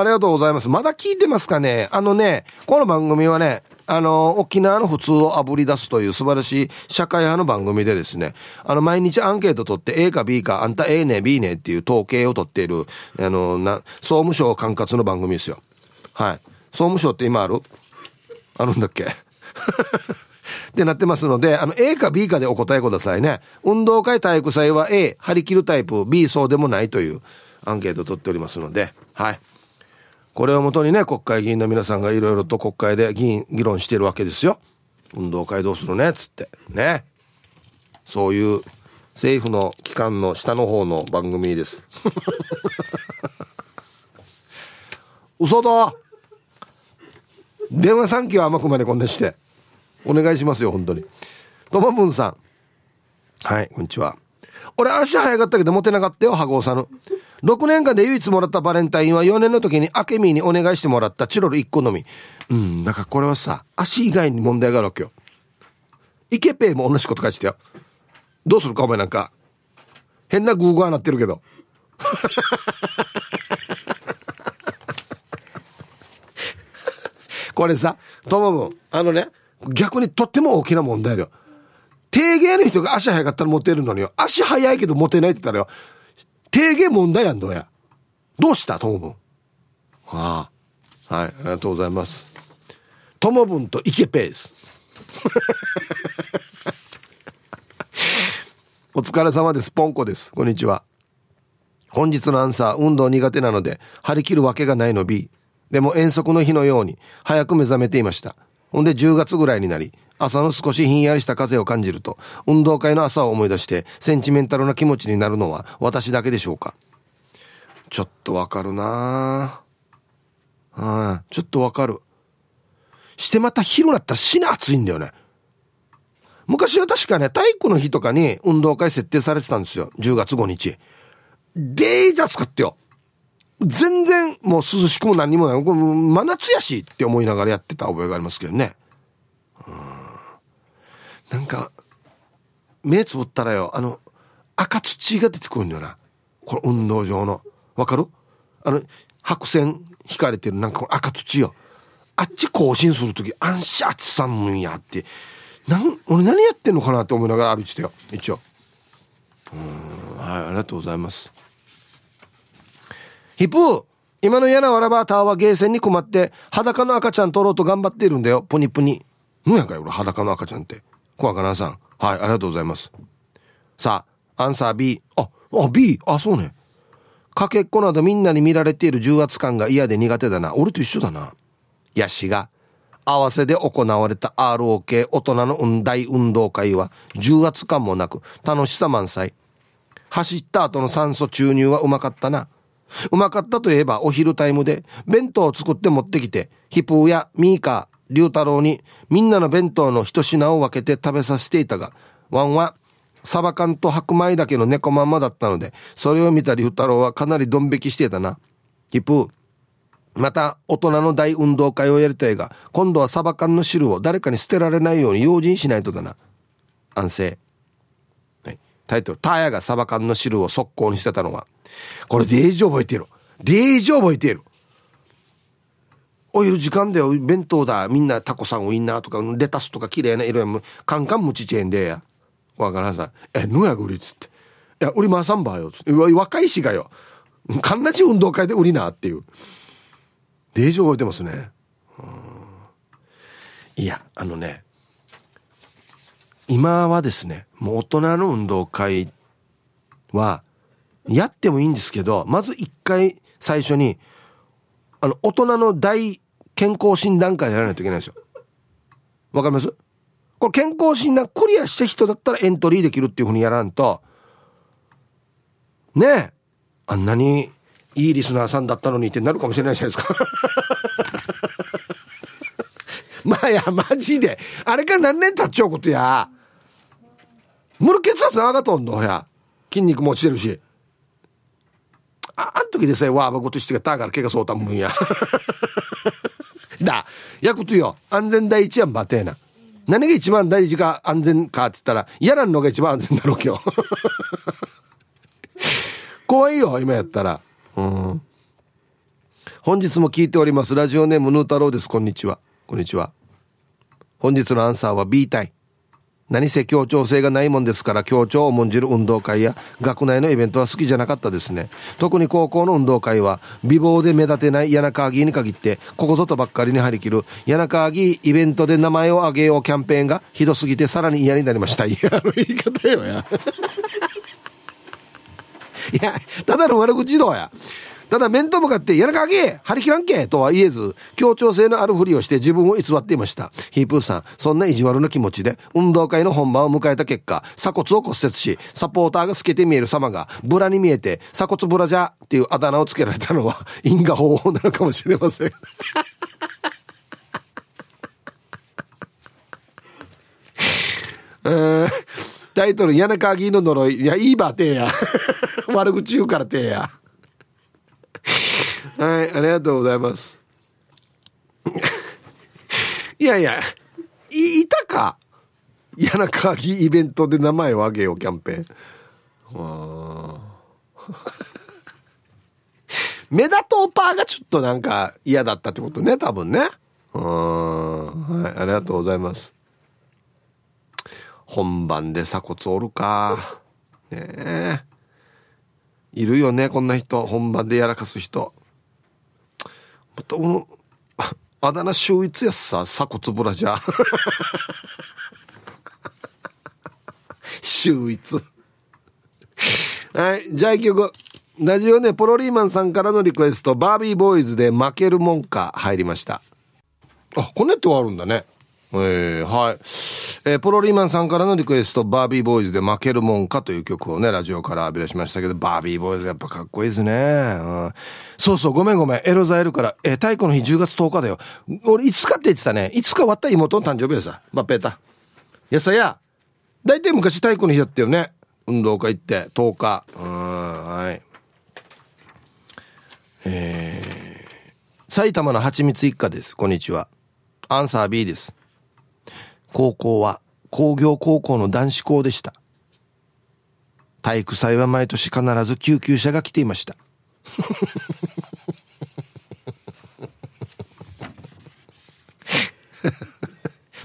Speaker 1: ありがとうございます。まだ聞いてますかね？あのね、この番組はね、あの、沖縄の普通をあぶり出すという素晴らしい社会派の番組でですね、あの、毎日アンケート取って A か B か、あんた A ね、B ねっていう統計を取っている、あの、な、総務省管轄の番組ですよ。はい。総務省って今ある？あるんだっけ？(laughs) ってなってますので、あの、A か B かでお答えくださいね。運動会体育祭は A、張り切るタイプ、B、そうでもないというアンケート取っておりますので、はい。これをもとにね、国会議員の皆さんがいろいろと国会で議員、議論してるわけですよ。運動会どうするね？っ、つって。ね。そういう政府の機関の下の方の番組です。(laughs) 嘘だ電話3機は甘くまでこんなして。お願いしますよ、本当に。ともぶんさん。はい、こんにちは。俺足早かったけどモテなかったよ、羽子さんの。6年間で唯一もらったバレンタインは4年の時にアケミーにお願いしてもらったチロル1個のみ。うん、だからこれはさ、足以外に問題があるわけよ。イケペイも同じこと書いてたよ。どうするかお前なんか。変なグーグーなってるけど。(laughs) これさ、ともぶん、あのね、逆にとっても大きな問題だよ。低芸の人が足早かったらモテるのによ。足早いけどモテないって言ったらよ。低芸問題やんどうや。どうしたともぶん。はあ。はい、ありがとうございます。ともぶんとイケペース。(laughs) お疲れ様です。ポンコです。こんにちは。本日のアンサー、運動苦手なので、張り切るわけがないの B。でも遠足の日のように、早く目覚めていました。ほんで10月ぐらいになり、朝の少しひんやりした風を感じると、運動会の朝を思い出して、センチメンタルな気持ちになるのは私だけでしょうか。ちょっとわかるなぁはい、ちょっとわかる。してまた昼なったら死な暑いんだよね。昔は確かね、体育の日とかに運動会設定されてたんですよ。10月5日。デージ暑かったよ。全然もう涼しくも何もない。これ真夏やしって思いながらやってた覚えがありますけどねうん。なんか、目つぶったらよ、あの、赤土が出てくるんだよな。この運動場の。わかる？あの、白線引かれてるなんか赤土よ。あっち更新するとき、あんしゃ暑さんむんやって。なん、俺何やってんのかなって思いながら歩いてたよ。一応。うん、はい、ありがとうございます。ヒプー今の嫌なわらばターはゲーセンに困って裸の赤ちゃん取ろうと頑張っているんだよ。プニプニ。むやかよ、俺裸の赤ちゃんって。小赤なさん。はい、ありがとうございます。さあ、アンサー B。あ、あ、B。あ、そうね。かけっこなどみんなに見られている重圧感が嫌で苦手だな。俺と一緒だな。ヤシが、合わせで行われた ROK 大人の大運動会は重圧感もなく楽しさ満載。走った後の酸素注入はうまかったな。うまかったといえばお昼タイムで弁当を作って持ってきて、ヒプーやミーカー、リュウタロウにみんなの弁当の一品を分けて食べさせていたが、ワンはサバ缶と白米だけの猫まんまだったので、それを見たリュウタロウはかなりドン引きしてたな。ヒプー。また、大人の大運動会をやりたいが、今度はサバ缶の汁を誰かに捨てられないように用心しないとだな。安静。タイトル、ターヤがサバ缶の汁を速攻にしてたのは、これデージ覚えてる。デージ覚えてる。お昼時間で弁当だ。みんなタコさんウインナーとかレタスとか綺麗な色やカンカンムチチェンでや。わからんさ。え、ぬやぐりつって。いや、売りまさんばよ。つって。若いしがよ。かんなち運動会で売りなっていう。デージ覚えてますね。いや、あのね。今はですね、もう大人の運動会は、やってもいいんですけど、まず一回最初に、あの、大人の大健康診断会やらないといけないんですよ。わかります？これ健康診断クリアした人だったらエントリーできるっていうふうにやらんと、ねえ、あんなにいいリスナーさんだったのにってなるかもしれないじゃないですか。(laughs) まあや、マジで。あれから何年経っちゃうことや。無理血圧上がっとんどや。筋肉も落ちてるし。ん時でさえわばごとしてがたから怪我そうたんむんや。(laughs) だ、やくとよ、安全第一やんばてえな。何が一番大事か安全かって言ったら、嫌なのが一番安全だろう今日。(laughs) 怖いよ、今やったら。うん。本日も聞いております。ラジオネームヌー太郎です。こんにちは。こんにちは。本日のアンサーは B 体。何せ協調性がないもんですから協調を重んじる運動会や学内のイベントは好きじゃなかったですね。特に高校の運動会は美貌で目立てない柳川議員に限ってここぞとばっかりに張り切る柳川議員イベントで名前を挙げようキャンペーンがひどすぎてさらに嫌になりました。いやあの言い方よや。いやただの悪口道や。ただ面と向かって「やらかげ張り切らんけ!」とは言えず協調性のあるふりをして自分を偽っていました。ヒープーさんそんな意地悪な気持ちで運動会の本番を迎えた結果鎖骨を骨折しサポーターが透けて見える様がブラに見えて鎖骨ブラジャーっていうあだ名をつけられたのは (laughs) 因果方法なのかもしれません。(laughs) タイトル「柳川議員の呪い」いやいいばてや。(laughs) 悪口言うからてや。はい、ありがとうございます。(laughs) いやいや、い、いたか？柳川木イベントで名前を挙げよう、キャンペーン。メダトー (laughs) パーがちょっとなんか嫌だったってことね、多分ね。うん。はい、ありがとうございます。本番で鎖骨折るか。ねえ。いるよね、こんな人。本番でやらかす人。また、この、あだ名秀逸やさ、鎖骨ブラジャー。(laughs) 秀逸。はい、じゃあ一曲。ラジオネポロリーマンさんからのリクエスト、バービーボーイズで負けるもんか入りました。あ、こんなってあるんだね。えー、はい。えー、ポロリーマンさんからのリクエスト、バービーボーイズで負けるもんかという曲をね、ラジオから浴び出しましたけど、バービーボーイズやっぱかっこいいですね。うん、そうそう、ごめんごめん。エロザエルから、えー、太鼓の日10月10日だよ。俺、いつかって言ってたね。いつか割った妹の誕生日でさ。バッペータ。いやさや、大体昔太鼓の日だったよね。運動会行って、10日。うん、はい。えー、埼玉の蜂蜜一家です。こんにちは。アンサー B です。高校は工業高校の男子校でした。体育祭は毎年必ず救急車が来ていました。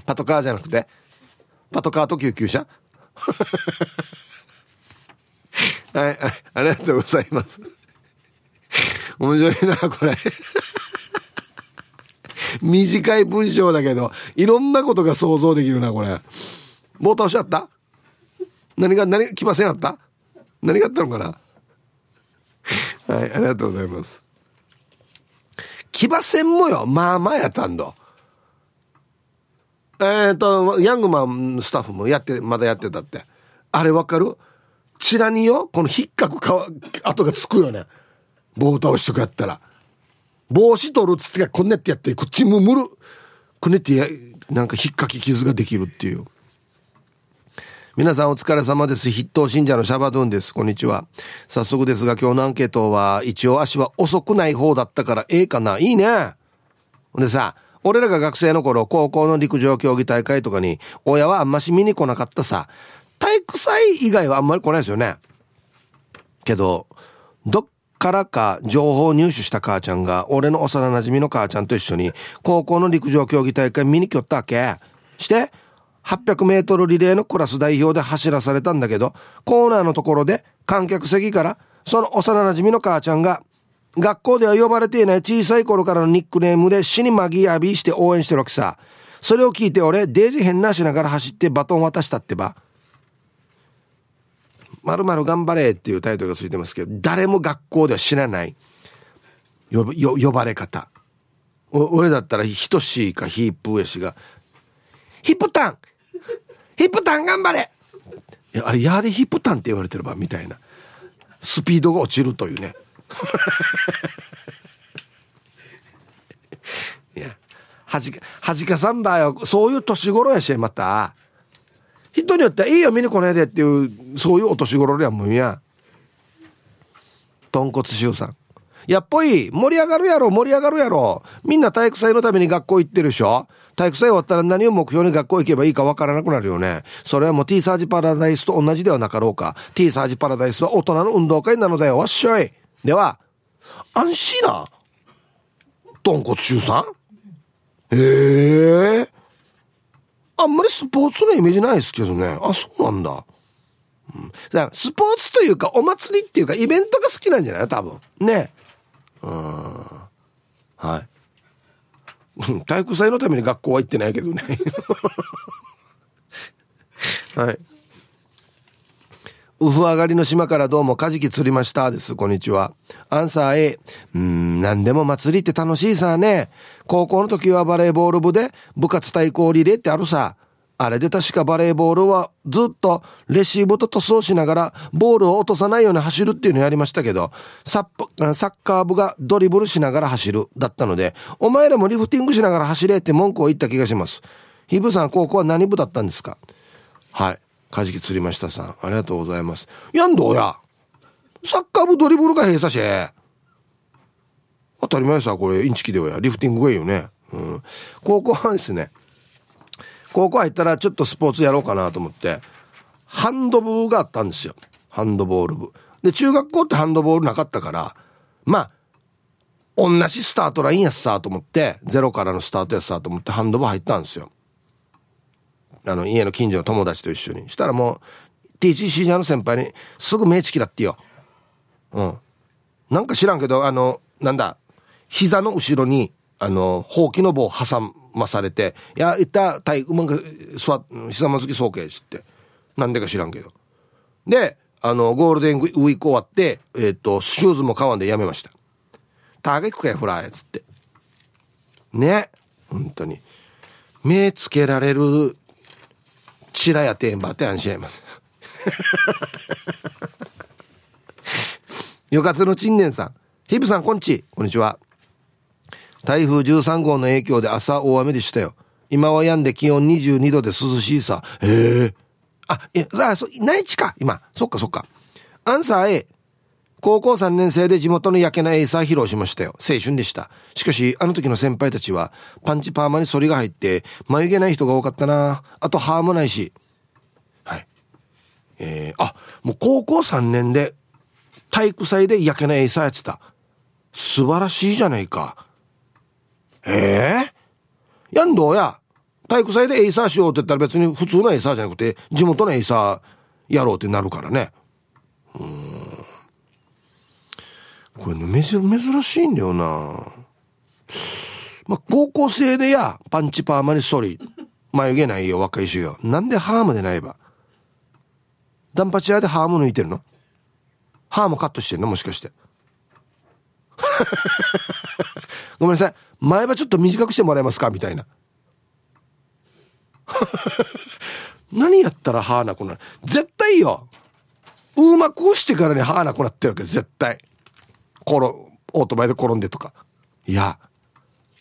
Speaker 1: パトカーじゃなくて、パトカーと救急車？はい、ありがとうございます。面白いな、これ。短い文章だけど、いろんなことが想像できるな、これ。もう倒しあった？何が、何が来ませんあった？何があったのかな？はい、ありがとうございます。騎馬戦もよ、まあまあやったんだ。えっ、ー、と、ヤングマンスタッフもやって、まだやってたって。あれわかる？チラによ、この引っかくか跡がつくよね。棒倒しとかやったら。帽子取るっつってこんねってやってこっちもむるこねってやなんか引っかき傷ができるっていう。皆さんお疲れ様です。筆頭信者のシャバドゥンです。こんにちは。早速ですが今日のアンケートは一応足は遅くない方だったからええかな？いいね。ほんでさ俺らが学生の頃高校の陸上競技大会とかに親はあんまし見に来なかったさ。体育祭以外はあんまり来ないですよね。けどどっからか情報を入手した母ちゃんが俺の幼馴染の母ちゃんと一緒に高校の陸上競技大会見に来よったわけ。して800メートルリレーのクラス代表で走らされたんだけどコーナーのところで観客席からその幼馴染の母ちゃんが学校では呼ばれていない小さい頃からのニックネームで死にマギーアビーして応援してるわけさ。それを聞いて俺デージ変なしながら走ってバトン渡したってば。まるまる頑張れっていうタイトルがついてますけど、誰も学校では知らない呼呼ばれ方。俺だったら、ひとしいかヒープーエシが、ヒップタンヒップタン頑張れいや、あれ、やーでヒップタンって言われてれば、みたいな。スピードが落ちるというね。いや、はじか、はじかさんばよ、そういう年頃やし、また。人によってはいいよ見に来ないでっていうそういうお年頃ではもうや豚骨臭さんやっぽい盛り上がるやろ盛り上がるやろみんな体育祭のために学校行ってるでしょ体育祭終わったら何を目標に学校行けばいいかわからなくなるよね。それはもう T サージパラダイスと同じではなかろうか。T サージパラダイスは大人の運動会なのだよ。わっしょい。では、安心な。豚骨臭さんへえあんまりスポーツのイメージないですけどね。あ、そうなんだ。うん、スポーツというか、お祭りっていうか、イベントが好きなんじゃない？多分。ね。うん。はい。体育祭のために学校は行ってないけどね。(laughs) はい。ウフ上がりの島からどうもカジキ釣りましたです。こんにちは。アンサー A。うん、何でも祭りって楽しいさね。高校の時はバレーボール部で部活対抗リレーってあるさ。あれで確かバレーボールはずっとレシーブとトスをしながらボールを落とさないように走るっていうのをやりましたけど、サッサッカー部がドリブルしながら走るだったので、お前らもリフティングしながら走れって文句を言った気がします。ヒブさん、高校は何部だったんですか？はい。カジキ釣りましたさん。ありがとうございます。やんどうや？サッカー部ドリブルが閉鎖し。当たり前さ、これ、インチキではや。リフティングがいいよね。うん。高校はですね、高校入ったらちょっとスポーツやろうかなと思って、ハンド部があったんですよ。ハンドボール部。で、中学校ってハンドボールなかったから、まあ、同じスタートラインやっさと思って、ゼロからのスタートやっさと思ってハンド部入ったんですよ。あの、家の近所の友達と一緒に。したらもう、TGC ジャーの先輩に、すぐ目つきだってよ。うん。なんか知らんけど、あの、なんだ、膝の後ろに、あの、ほうきの棒挟まされて、いや、いった体、うまく、座っ、膝まずきそうけ、つって。なんでか知らんけど。で、あの、ゴールデンウィーク終わって、えっ、ー、と、シューズも買わんでやめました。ターゲックかや、フライ、つって。ね。本当に。目つけられるチラやてんばって安心やます。(laughs) よかつのちんねんさん。ヒブさん、こんち。こんにちは。台風13号の影響で朝大雨でしたよ。今は止んで気温22度で涼しいさ。へえ。あ、え、あ、そ、内地か、今。そっかそっか。アンサー A。高校3年生で地元の屋慶名エイサー披露しましたよ。青春でした。しかし、あの時の先輩たちは、パンチパーマに剃りが入って、眉毛ない人が多かったな。あと、歯もないし。はい。えー、あ、もう高校3年で、体育祭で屋慶名エイサーやってた。素晴らしいじゃないか。ええー、やんどうや。体育祭でエイサーしようって言ったら別に普通のエイサーじゃなくて、地元のエイサーやろうってなるからね。うん。これね、珍しいんだよな。まあ、高校生でや、パンチパーマにソリ。眉毛ないよ、若いしよ。なんでハームでないば。ダンパチ屋でハーム抜いてるの？ハームカットしてんの？もしかして。(laughs) ごめんなさい。前歯ちょっと短くしてもらえますか？みたいな。(laughs) 何やったら歯なくなる？絶対よ。うまくしてからに歯なくなってるわけ、絶対。転、オートバイで転んでとか。いや。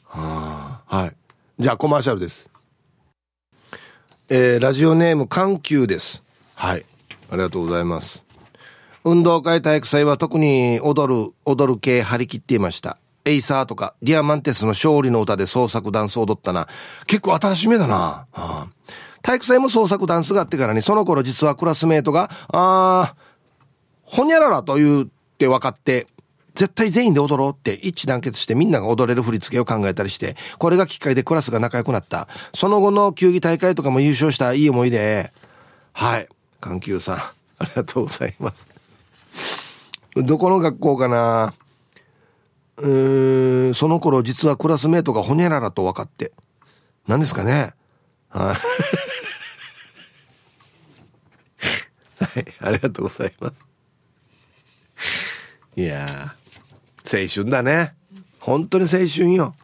Speaker 1: はあ、はい。じゃあコマーシャルです。えー、ラジオネーム緩急です。はい。ありがとうございます。運動会体育祭は特に踊る、踊る系張り切っていました。エイサーとかディアマンテスの勝利の歌で創作ダンス踊ったな。結構新しめだな。はあ、体育祭も創作ダンスがあってからに、その頃実はクラスメートが、あー、ほにゃららと言って分かって、絶対全員で踊ろうって一致団結してみんなが踊れる振り付けを考えたりして、これがきっかけでクラスが仲良くなった。その後の球技大会とかも優勝したいい思い出。はい。環球さん、ありがとうございます。どこの学校かな？えー、その頃実はクラスメートがホニャララと分かって。何ですかね？はい。(laughs) はい、ありがとうございます。いや青春だね。本当に青春よ。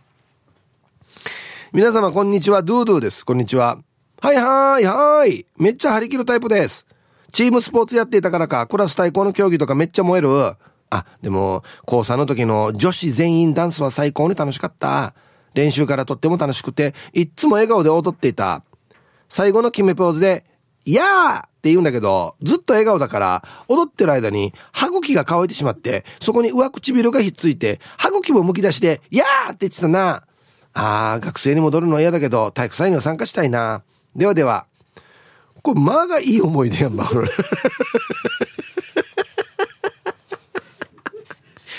Speaker 1: 皆様こんにちは、ドゥードゥです。こんにちは。はいはいはいめっちゃ張り切るタイプです。チームスポーツやっていたからか、クラス対抗の競技とかめっちゃ燃える。あ、でも、高3の時の女子全員ダンスは最高に楽しかった。練習からとっても楽しくて、いっつも笑顔で踊っていた。最後の決めポーズで、いやーって言うんだけど、ずっと笑顔だから、踊ってる間に歯茎が乾いてしまって、そこに上唇がひっついて、歯茎も剥き出して、いやーって言ってたな。あー、学生に戻るのは嫌だけど、体育祭には参加したいな。ではでは。これ、まあがいい思い出やんば。(laughs)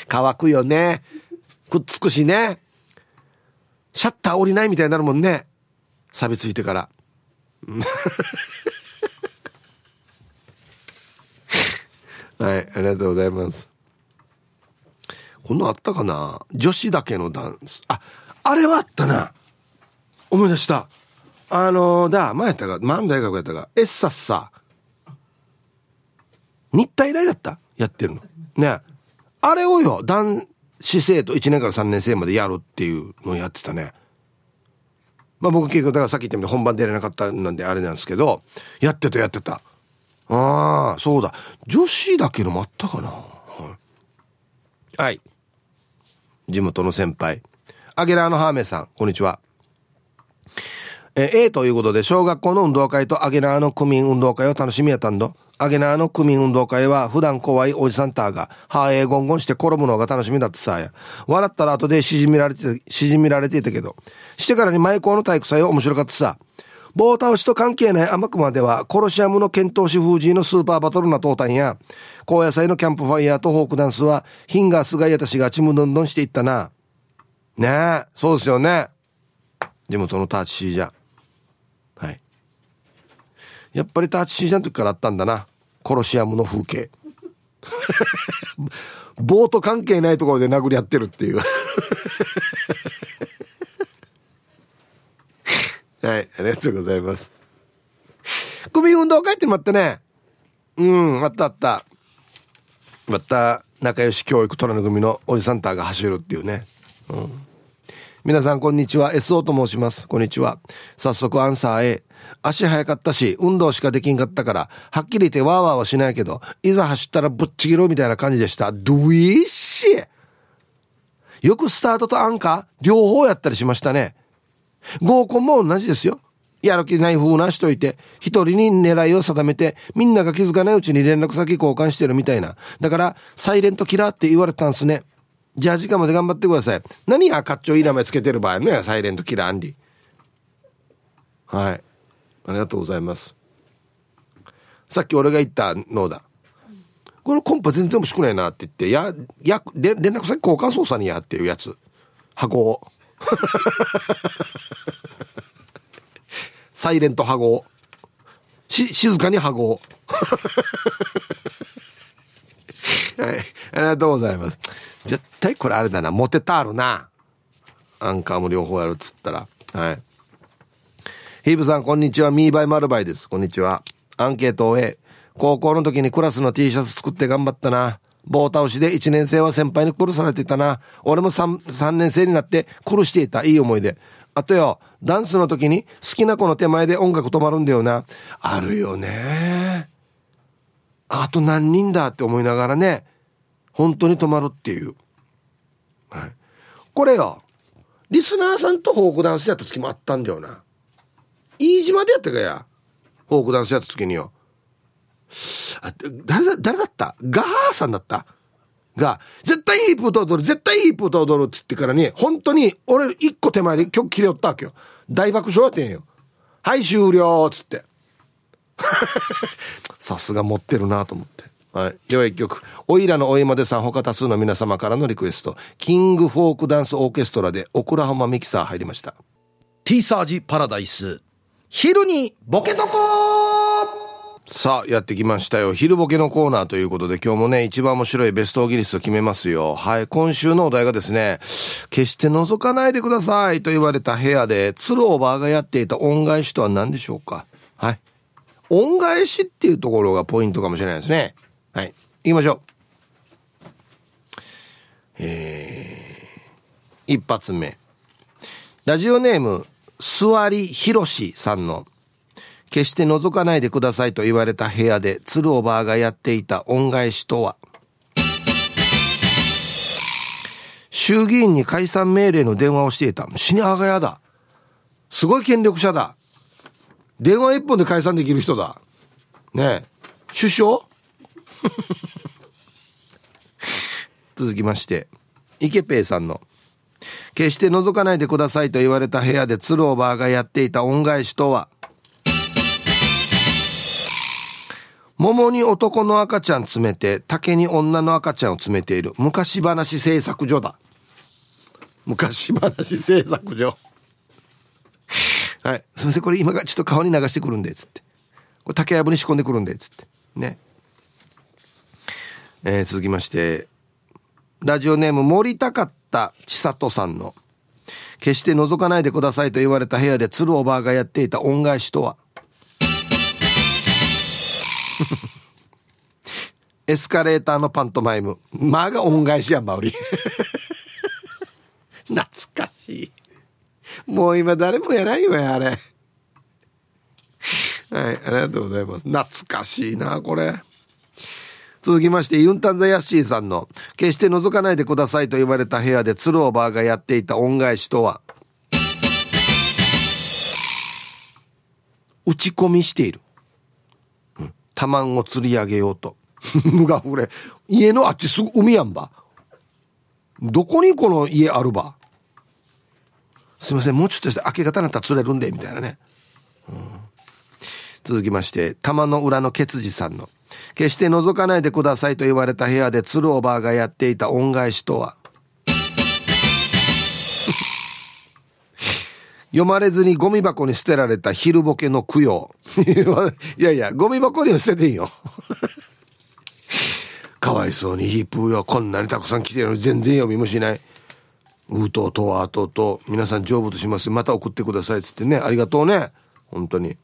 Speaker 1: 乾くよね。くっつくしね。シャッター降りないみたいになるもんね。錆びついてから。(laughs) はいありがとうございます。こんなあったかな？女子だけのダンス。ああれはあったな。思い出したあのー、だ前やったか前の大学やったか。エッサッサ。日体大だった？やってるの。ね。あれをよ男子生徒1年から3年生までやるっていうのをやってたね。まあ僕結局だからさっき言ったように本番出れなかったなんであれなんですけどやってたやってた。ああそうだ。女子だけのもあったかな。はい。地元の先輩。アゲラーのハーメンさんこんにちは。え A ということで小学校の運動会とアゲナーの区民運動会を楽しみやったんどアゲナーの区民運動会は普段怖いおじさんたーが、はーえーゴンゴンして転ぶのが楽しみだってさや。笑ったら後でしじみられて、しじみられていたけど、してからに前校の体育祭は面白かったさ。棒倒しと関係ない甘くまでは、コロシアムの剣闘士封じのスーパーバトルな闘胆や、高野菜のキャンプファイヤーとフォークダンスは、ヒンガースガイアたちがちむどんどんしていったな。ねえ、そうですよね。地元のターチシージャ。やっぱりターチシージャの時からあったんだな。コロシアムの風景。棒と関係ないところで殴り合ってるっていう。(laughs) はいありがとうございます。組運動会ってもあったね。うんあったあった。また仲良し教育虎の組のおじさんたが走るっていうね。うん。皆さんこんにちは。SO と申します。こんにちは。早速アンサー A 足早かったし、運動しかできんかったから、はっきり言ってワーワーはしないけど、いざ走ったらぶっちぎろうみたいな感じでした。ドゥイッシーよくスタートとアンカー、両方やったりしましたね。合コンも同じですよ。やる気ない風なしといて、一人に狙いを定めて、みんなが気づかないうちに連絡先交換してるみたいな。だから、サイレントキラーって言われたんすね。じゃあ時間まで頑張ってください。何や、かっちょいい名前つけてる場合ね、サイレントキラーアンリ。はい。ありがとうございます。さっき俺が言ったのだ。このコンパ全然欲しくないなって言ってややで連絡先交換操作にやっていうやつ。箱を。(laughs) サイレントハゴし静かにハゴ (laughs) はい。ありがとうございます。絶対これあれだな。モテたあるな。アンカーも両方やるっつったら。はい。ヒーブさん、こんにちは。ミーバイマルバイです。こんにちは。アンケートを終え、高校の時にクラスの T シャツ作って頑張ったな。棒倒しで1年生は先輩に苦されてたな。俺も 3, 3年生になって苦していた。いい思い出。あとよ、ダンスの時に好きな子の手前で音楽止まるんだよな。あるよね。あと何人だって思いながらね、本当に止まるっていう。はい。これよ、リスナーさんとフォークダンスやった時もあったんだよな。飯島でやったかや？フォークダンスやった時によ。あ誰だ、誰だった？ガーさんだった？が、絶対ヒープーと踊る、絶対ヒープーと踊るっつってからに、本当に、俺一個手前で曲切れよったわけよ。大爆笑やってんよ。はい、終了っつって。(laughs) さすが持ってるなと思って。はい。では一曲。おいらのおいまでさん他多数の皆様からのリクエスト。キングフォークダンスオーケストラでオクラホマミキサー入りました。
Speaker 2: ティーサージパラダイス。昼にボケとこ
Speaker 1: さあ、やってきましたよ。昼ボケのコーナーということで、今日もね、一番面白いベストオギリスト決めますよ。はい、今週のお題がですね、決して覗かないでくださいと言われた部屋で、鶴オーバーがやっていた恩返しとは何でしょうかはい。恩返しっていうところがポイントかもしれないですね。はい。行きましょう。えー、一発目。ラジオネーム、座りひろしさんの決して覗かないでくださいと言われた部屋で鶴おばあがやっていた恩返しとは？衆議院に解散命令の電話をしていた。死にあがやだ。すごい権力者だ。電話一本で解散できる人だ。ねえ。首相？(laughs) 続きまして池ペイさんの。決して覗かないでくださいと言われた部屋でツローバーがやっていた恩返しとは桃に男の赤ちゃん詰めて竹に女の赤ちゃんを詰めている昔話製作所だ昔話製作所はい。すみません、これ今がちょっと川に流してくるんで、つって。これ竹やぶに仕込んでくるんで、つって。ね。えー、続きまして、ラジオネーム森高った千里さんの、決して覗かないでくださいと言われた部屋で鶴おばあがやっていた恩返しとは？(laughs) エスカレーターのパントマイム。まあが恩返しやんばおり。(laughs) 懐かしい。もう今誰もやないよや、あれ。はい、ありがとうございます。懐かしいな、これ。続きまして、ユンタンザヤッシーさんの、決して覗かないでくださいと言われた部屋で鶴オーバーがやっていた恩返しとは、打ち込みしている。うん。を釣り上げようと。(laughs) むがふれ。家のあっちすぐ海やんば。どこにこの家あるば？すいません、もうちょっとして明け方になったら釣れるんで、みたいなね。うん、続きまして、玉の裏のケツジさんの。決して覗かないでくださいと言われた部屋で鶴おばあがやっていた恩返しとは。読まれずにゴミ箱に捨てられた昼ボケの供養。(laughs) いやいやゴミ箱には捨てていいよ。(laughs) かわいそうにヒープーよこんなにたくさん来てるのに全然読みもしない。うとうとわとうと皆さん成仏します。また送ってくださいっつってね。ありがとうね。本当に。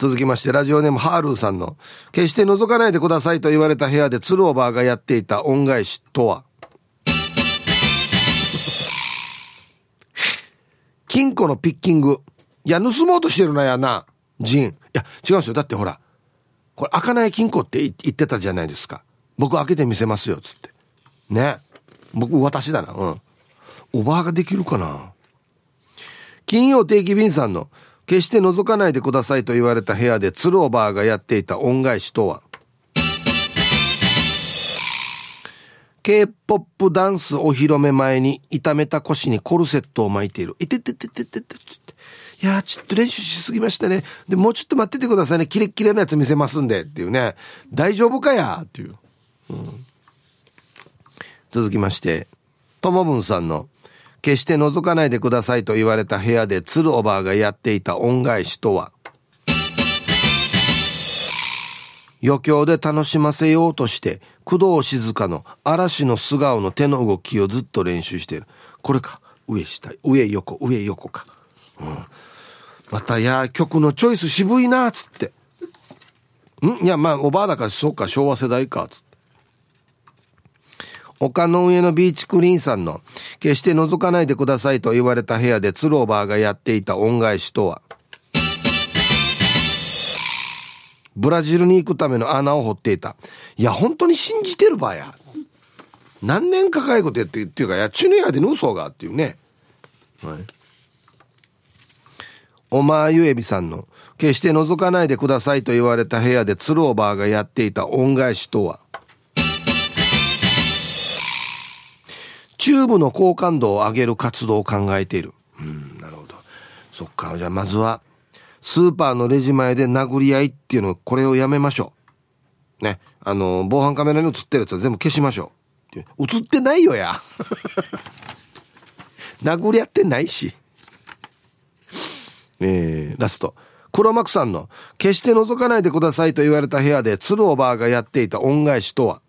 Speaker 1: 続きましてラジオネームハールーさんの決して覗かないでくださいと言われた部屋でツルオーバーがやっていた恩返しとは？金庫のピッキング。いや盗もうとしてるなやなジン。いや違うんですよ。だってほらこれ開かない金庫って言ってたじゃないですか。僕開けてみせますよつって。ね。僕私だな。うん。おばあができるかな。金曜定期便さんの決して覗かないでくださいと言われた部屋で鶴おばあがやっていた恩返しとは？K-POP ダンスお披露目前に痛めた腰にコルセットを巻いている。いててててててって。いやちょっと練習しすぎましたね。で、もうちょっと待っててくださいね。キレッキレのやつ見せますんで。っていうね。大丈夫かやっていう。うん、続きまして、ともぶんさんの、決して覗かないでくださいと言われた部屋で鶴おばあがやっていた恩返しとは、余興で楽しませようとして、工藤静香の嵐の素顔の手の動きをずっと練習している。これか。上下、上横、上横か。うん。また、いや、曲のチョイス渋いなっ、つって。ん？いや、まあ、おばあだから、そうか、昭和世代かっ、つって。丘の上のビーチクリーンさんの、決して覗かないでくださいと言われた部屋でツローバーがやっていた恩返しとは、ブラジルに行くための穴を掘っていた。いや、本当に信じてるばや。何年かかいことやってっていうか、いや、チュネヤでの嘘がっていうね。はい。おまゆえびさんの、決して覗かないでくださいと言われた部屋でツローバーがやっていた恩返しとは、チューブの好感度を上げる活動を考えている。うん、なるほど。そっか。じゃあまずは、スーパーのレジ前で殴り合いっていうの、これをやめましょう。ね。あの、防犯カメラに映ってるやつは全部消しましょう。映ってないよや。(laughs) 殴り合ってないし。えー、ラスト。黒幕さんの、決して覗かないでくださいと言われた部屋で、鶴おばあがやっていた恩返しとは、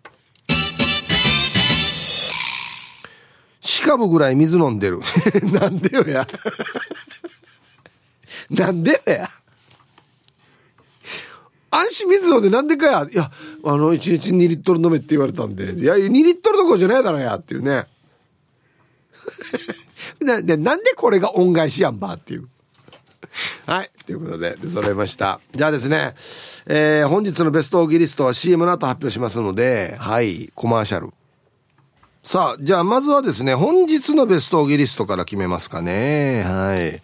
Speaker 1: しかぶぐらい水飲んでる。(laughs) なんでよや。なんでよや。安心水飲んでなんでかや。いや、あの、1日2リットル飲めって言われたんで。いや、2リットルどころじゃないだろや、っていうね。(laughs) なでなんでこれが恩返しやんばっていう。はい。ということで、出揃いました。じゃあですね、えー、本日のベストオーギリストは CM の後発表しますので、はい、コマーシャル。さあ、じゃあまずはですね、本日のベストオギリストから決めますかね。はい。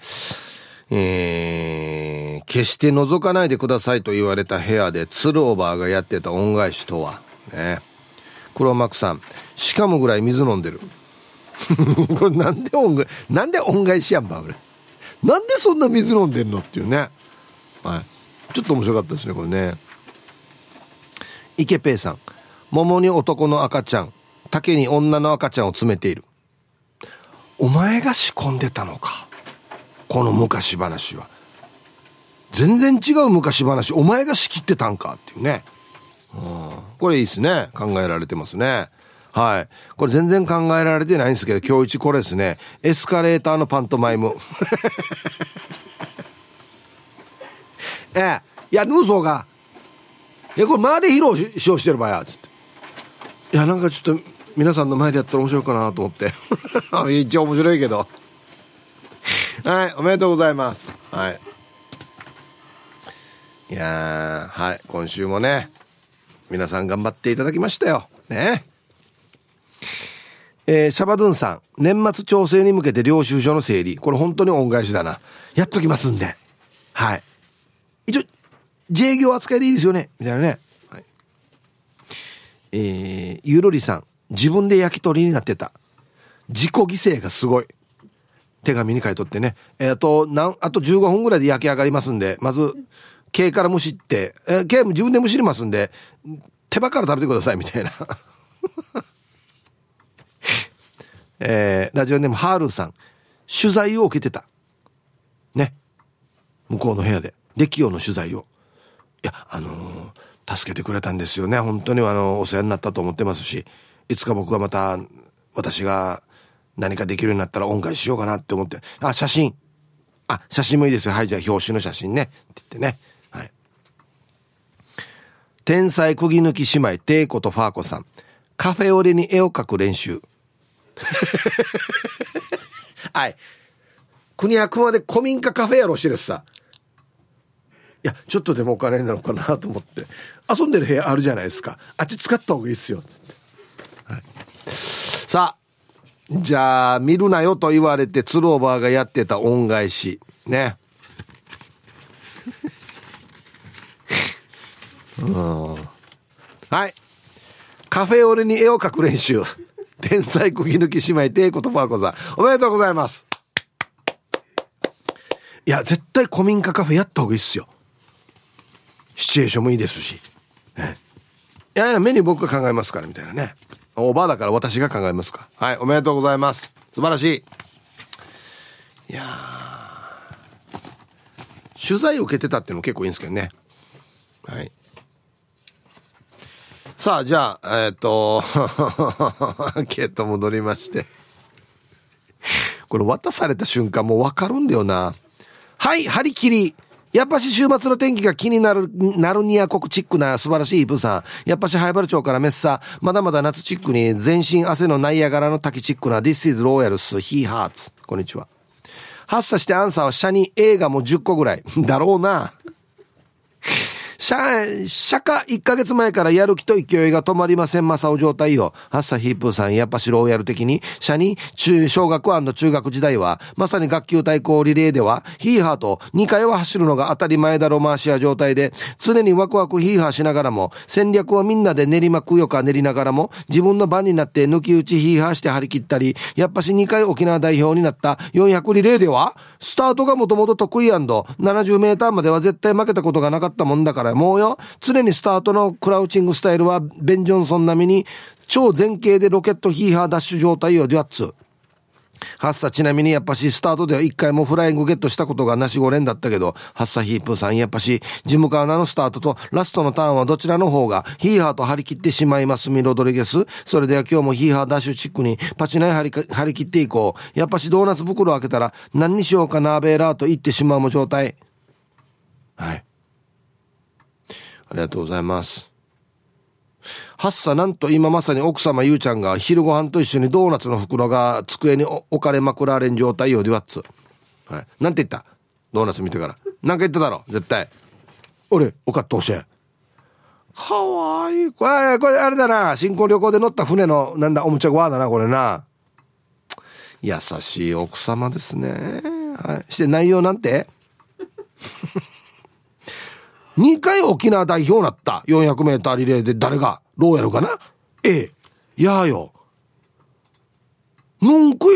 Speaker 1: えー、決して覗かないでくださいと言われた部屋でツルオーバーがやってた恩返しとは。ね。黒幕さん、しかもぐらい水飲んでる。(laughs) これなんで恩返しなんで恩返しやんば、俺。なんでそんな水飲んでんのっていうね。はい。ちょっと面白かったですね、これね。池ペイさん。桃に男の赤ちゃん。竹に女の赤ちゃんを詰めている。お前が仕込んでたのか？この昔話は全然違う昔話お前が仕切ってたんか？っていうね、うん、これいいですね考えられてますねはい。これ全然考えられてないんですけど、今日一これですね。エスカレーターのパントマイム。(laughs) ええ。いや、ヌーソーが、いや、これまで披露ししようしてる場合や、つって。いや、なんかちょっと、皆さんの前でやったら面白いかなと思って。(laughs) 一応面白いけど。はい、おめでとうございます。はい。いやはい、今週もね、皆さん頑張っていただきましたよ。ね。えー、シャバドゥンさん、年末調整に向けて領収書の整理。これ本当に恩返しだな。やっときますんで。はい。一応、自営業扱いでいいですよね。みたいなね。はい、えー、ゆるりさん、自分で焼き鳥になってた。自己犠牲がすごい。手紙に書いとってね。えー、あと、なん、あと15分ぐらいで焼き上がりますんで、まず、毛からむしって、えー、毛自分でむしりますんで、手羽から食べてください、みたいな。えー、ラジオネームハールさん、取材を受けてた。ね。向こうの部屋で、歴王の取材を。いや、あのー、助けてくれたんですよね。本当にあの、お世話になったと思ってますし、いつか僕がまた、私が何かできるようになったら恩返ししようかなって思って、あ、写真。あ、写真もいいですよ。はい、じゃあ表紙の写真ね。って言ってね。はい。天才釘抜き姉妹、テイコとファーコさん。カフェオレに絵を描く練習。(laughs) はい。国は熊で古民家カフェやろしてるさ。いや、ちょっとでもお金になるかなと思って。遊んでる部屋あるじゃないですか。あっち使った方がいいっすよ。つって。さあ。じゃあ、見るなよと言われて、ツローバーがやってた恩返し。ね。うん。はい。カフェオレに絵を描く練習。天才釘抜き姉妹、テイコとファーコさん。おめでとうございます。いや、絶対古民家カフェやった方がいいっすよ。シチュエーションもいいですし。ね、いやいや、目に僕が考えますから、みたいなね。オーバーだから私が考えますか。はい、おめでとうございます。素晴らしい。いや取材を受けてたっていうのも結構いいんですけどね。はい。さあ、じゃあ、えっ、ー、と、(laughs) アンケート戻りまして。これ渡された瞬間もうわかるんだよな。はい、張り切り。やっぱし週末の天気が気になる、なるニア国チックな素晴らしいイプさん。やっぱしハイバル町からメッサ。まだまだ夏チックに全身汗のナイアガラの滝チックな This is Royals He Hearts。こんにちは。発作してアンサーは下に映画も10個ぐらい。(laughs) だろうな。社、社化1ヶ月前からやる気と勢いが止まりません、マサオ状態を。ハッサヒープーさん、やっぱしローヤル的に、社に中、小学中学時代は、まさに学級対抗リレーでは、ヒーハーと2回は走るのが当たり前だろ回しや状態で、常にワクワクヒーハーしながらも、戦略をみんなで練りまくよか練りながらも、自分の番になって抜き打ちヒーハーして張り切ったり、やっぱし2回沖縄代表になった400リレーでは、スタートがもともと得意 &70 メーターまでは絶対負けたことがなかったもんだから、もうよ、常にスタートのクラウチングスタイルはベン・ジョンソン並みに超前傾でロケットヒーハーダッシュ状態をデュアッツ。ハッサちなみにやっぱしスタートでは一回もフライングゲットしたことがなしごれんだったけど、ハッサヒープーさんやっぱしジムカーナのスタートとラストのターンはどちらの方がヒーハーと張り切ってしまいますミロドリゲス。それでは今日もヒーハーダッシュチックにパチナイ張り張り切っていこう。やっぱしドーナツ袋開けたら何にしようかなベーラーと言ってしまうも状態。はい。ありがとうございます。はっさ、なんと今まさに奥様ゆうちゃんが昼ご飯と一緒にドーナツの袋が机に置かれまくられん状態よ、デュワッツ。はい。なんて言った？ドーナツ見てから。なんか言っただろ？絶対。俺、おかっと教え。かわいい。これ、これあれだな。新婚旅行で乗った船の、なんだ、おもちゃごわだな、これな。優しい奥様ですね。はい。して内容なんて？2回沖縄代表になった。400メーターリレーで誰が？ローヤルかな？ええ。やあよ。なんか、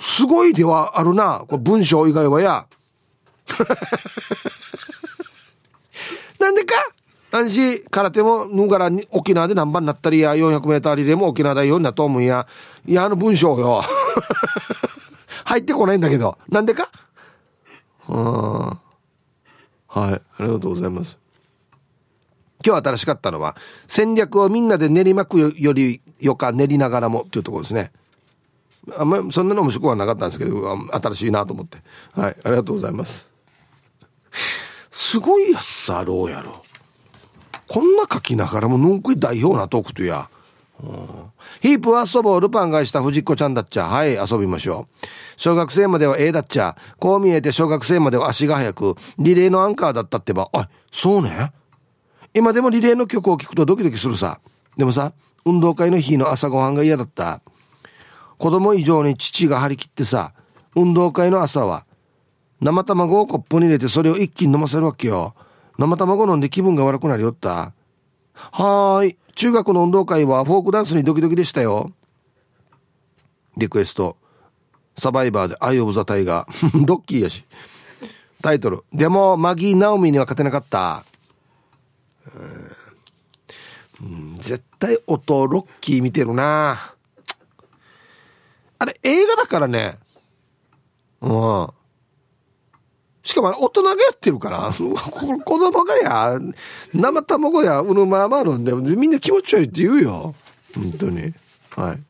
Speaker 1: すごいではあるな。これ文章以外はや。(laughs) なんでか？安心空手もぬがら沖縄で何番になったりや、400メーターリレーも沖縄代表になっと思うんや。いや、あの文章よ。(laughs) 入ってこないんだけど。なんでか？うん。はい。ありがとうございます。今日新しかったのは、戦略をみんなで練りまくよりよか練りながらもっていうところですね。あんまりそんなの面白くはなかったんですけど、新しいなと思って。はい。ありがとうございます。すごいやつさ、ろうやろ。こんな書きながらもぬんくい代表なトークとや。ヒープは遊ぼうルパンがした藤子ちゃんだっちゃ。はい、遊びましょう。小学生までは A だっちゃ。こう見えて小学生までは足が速く、リレーのアンカーだったってば。あ、そうね。今でもリレーの曲を聴くとドキドキするさ。でもさ、運動会の日の朝ごはんが嫌だった。子供以上に父が張り切ってさ、運動会の朝は、生卵をコップに入れてそれを一気に飲ませるわけよ。生卵飲んで気分が悪くなりよった。はーい。中学の運動会はフォークダンスにドキドキでしたよ。リクエスト。サバイバーでアイオブザタイガー。ロ (laughs) ッキーやし。タイトル。でも、マギー・ナオミには勝てなかった。うん、絶対音ロッキー見てるな。あれ、映画だからね。うん。しかも大人がやってるから、(laughs) 子供がや、生卵や、うぬままあるんで、みんな気持ち悪いって言うよ。本当に。はい。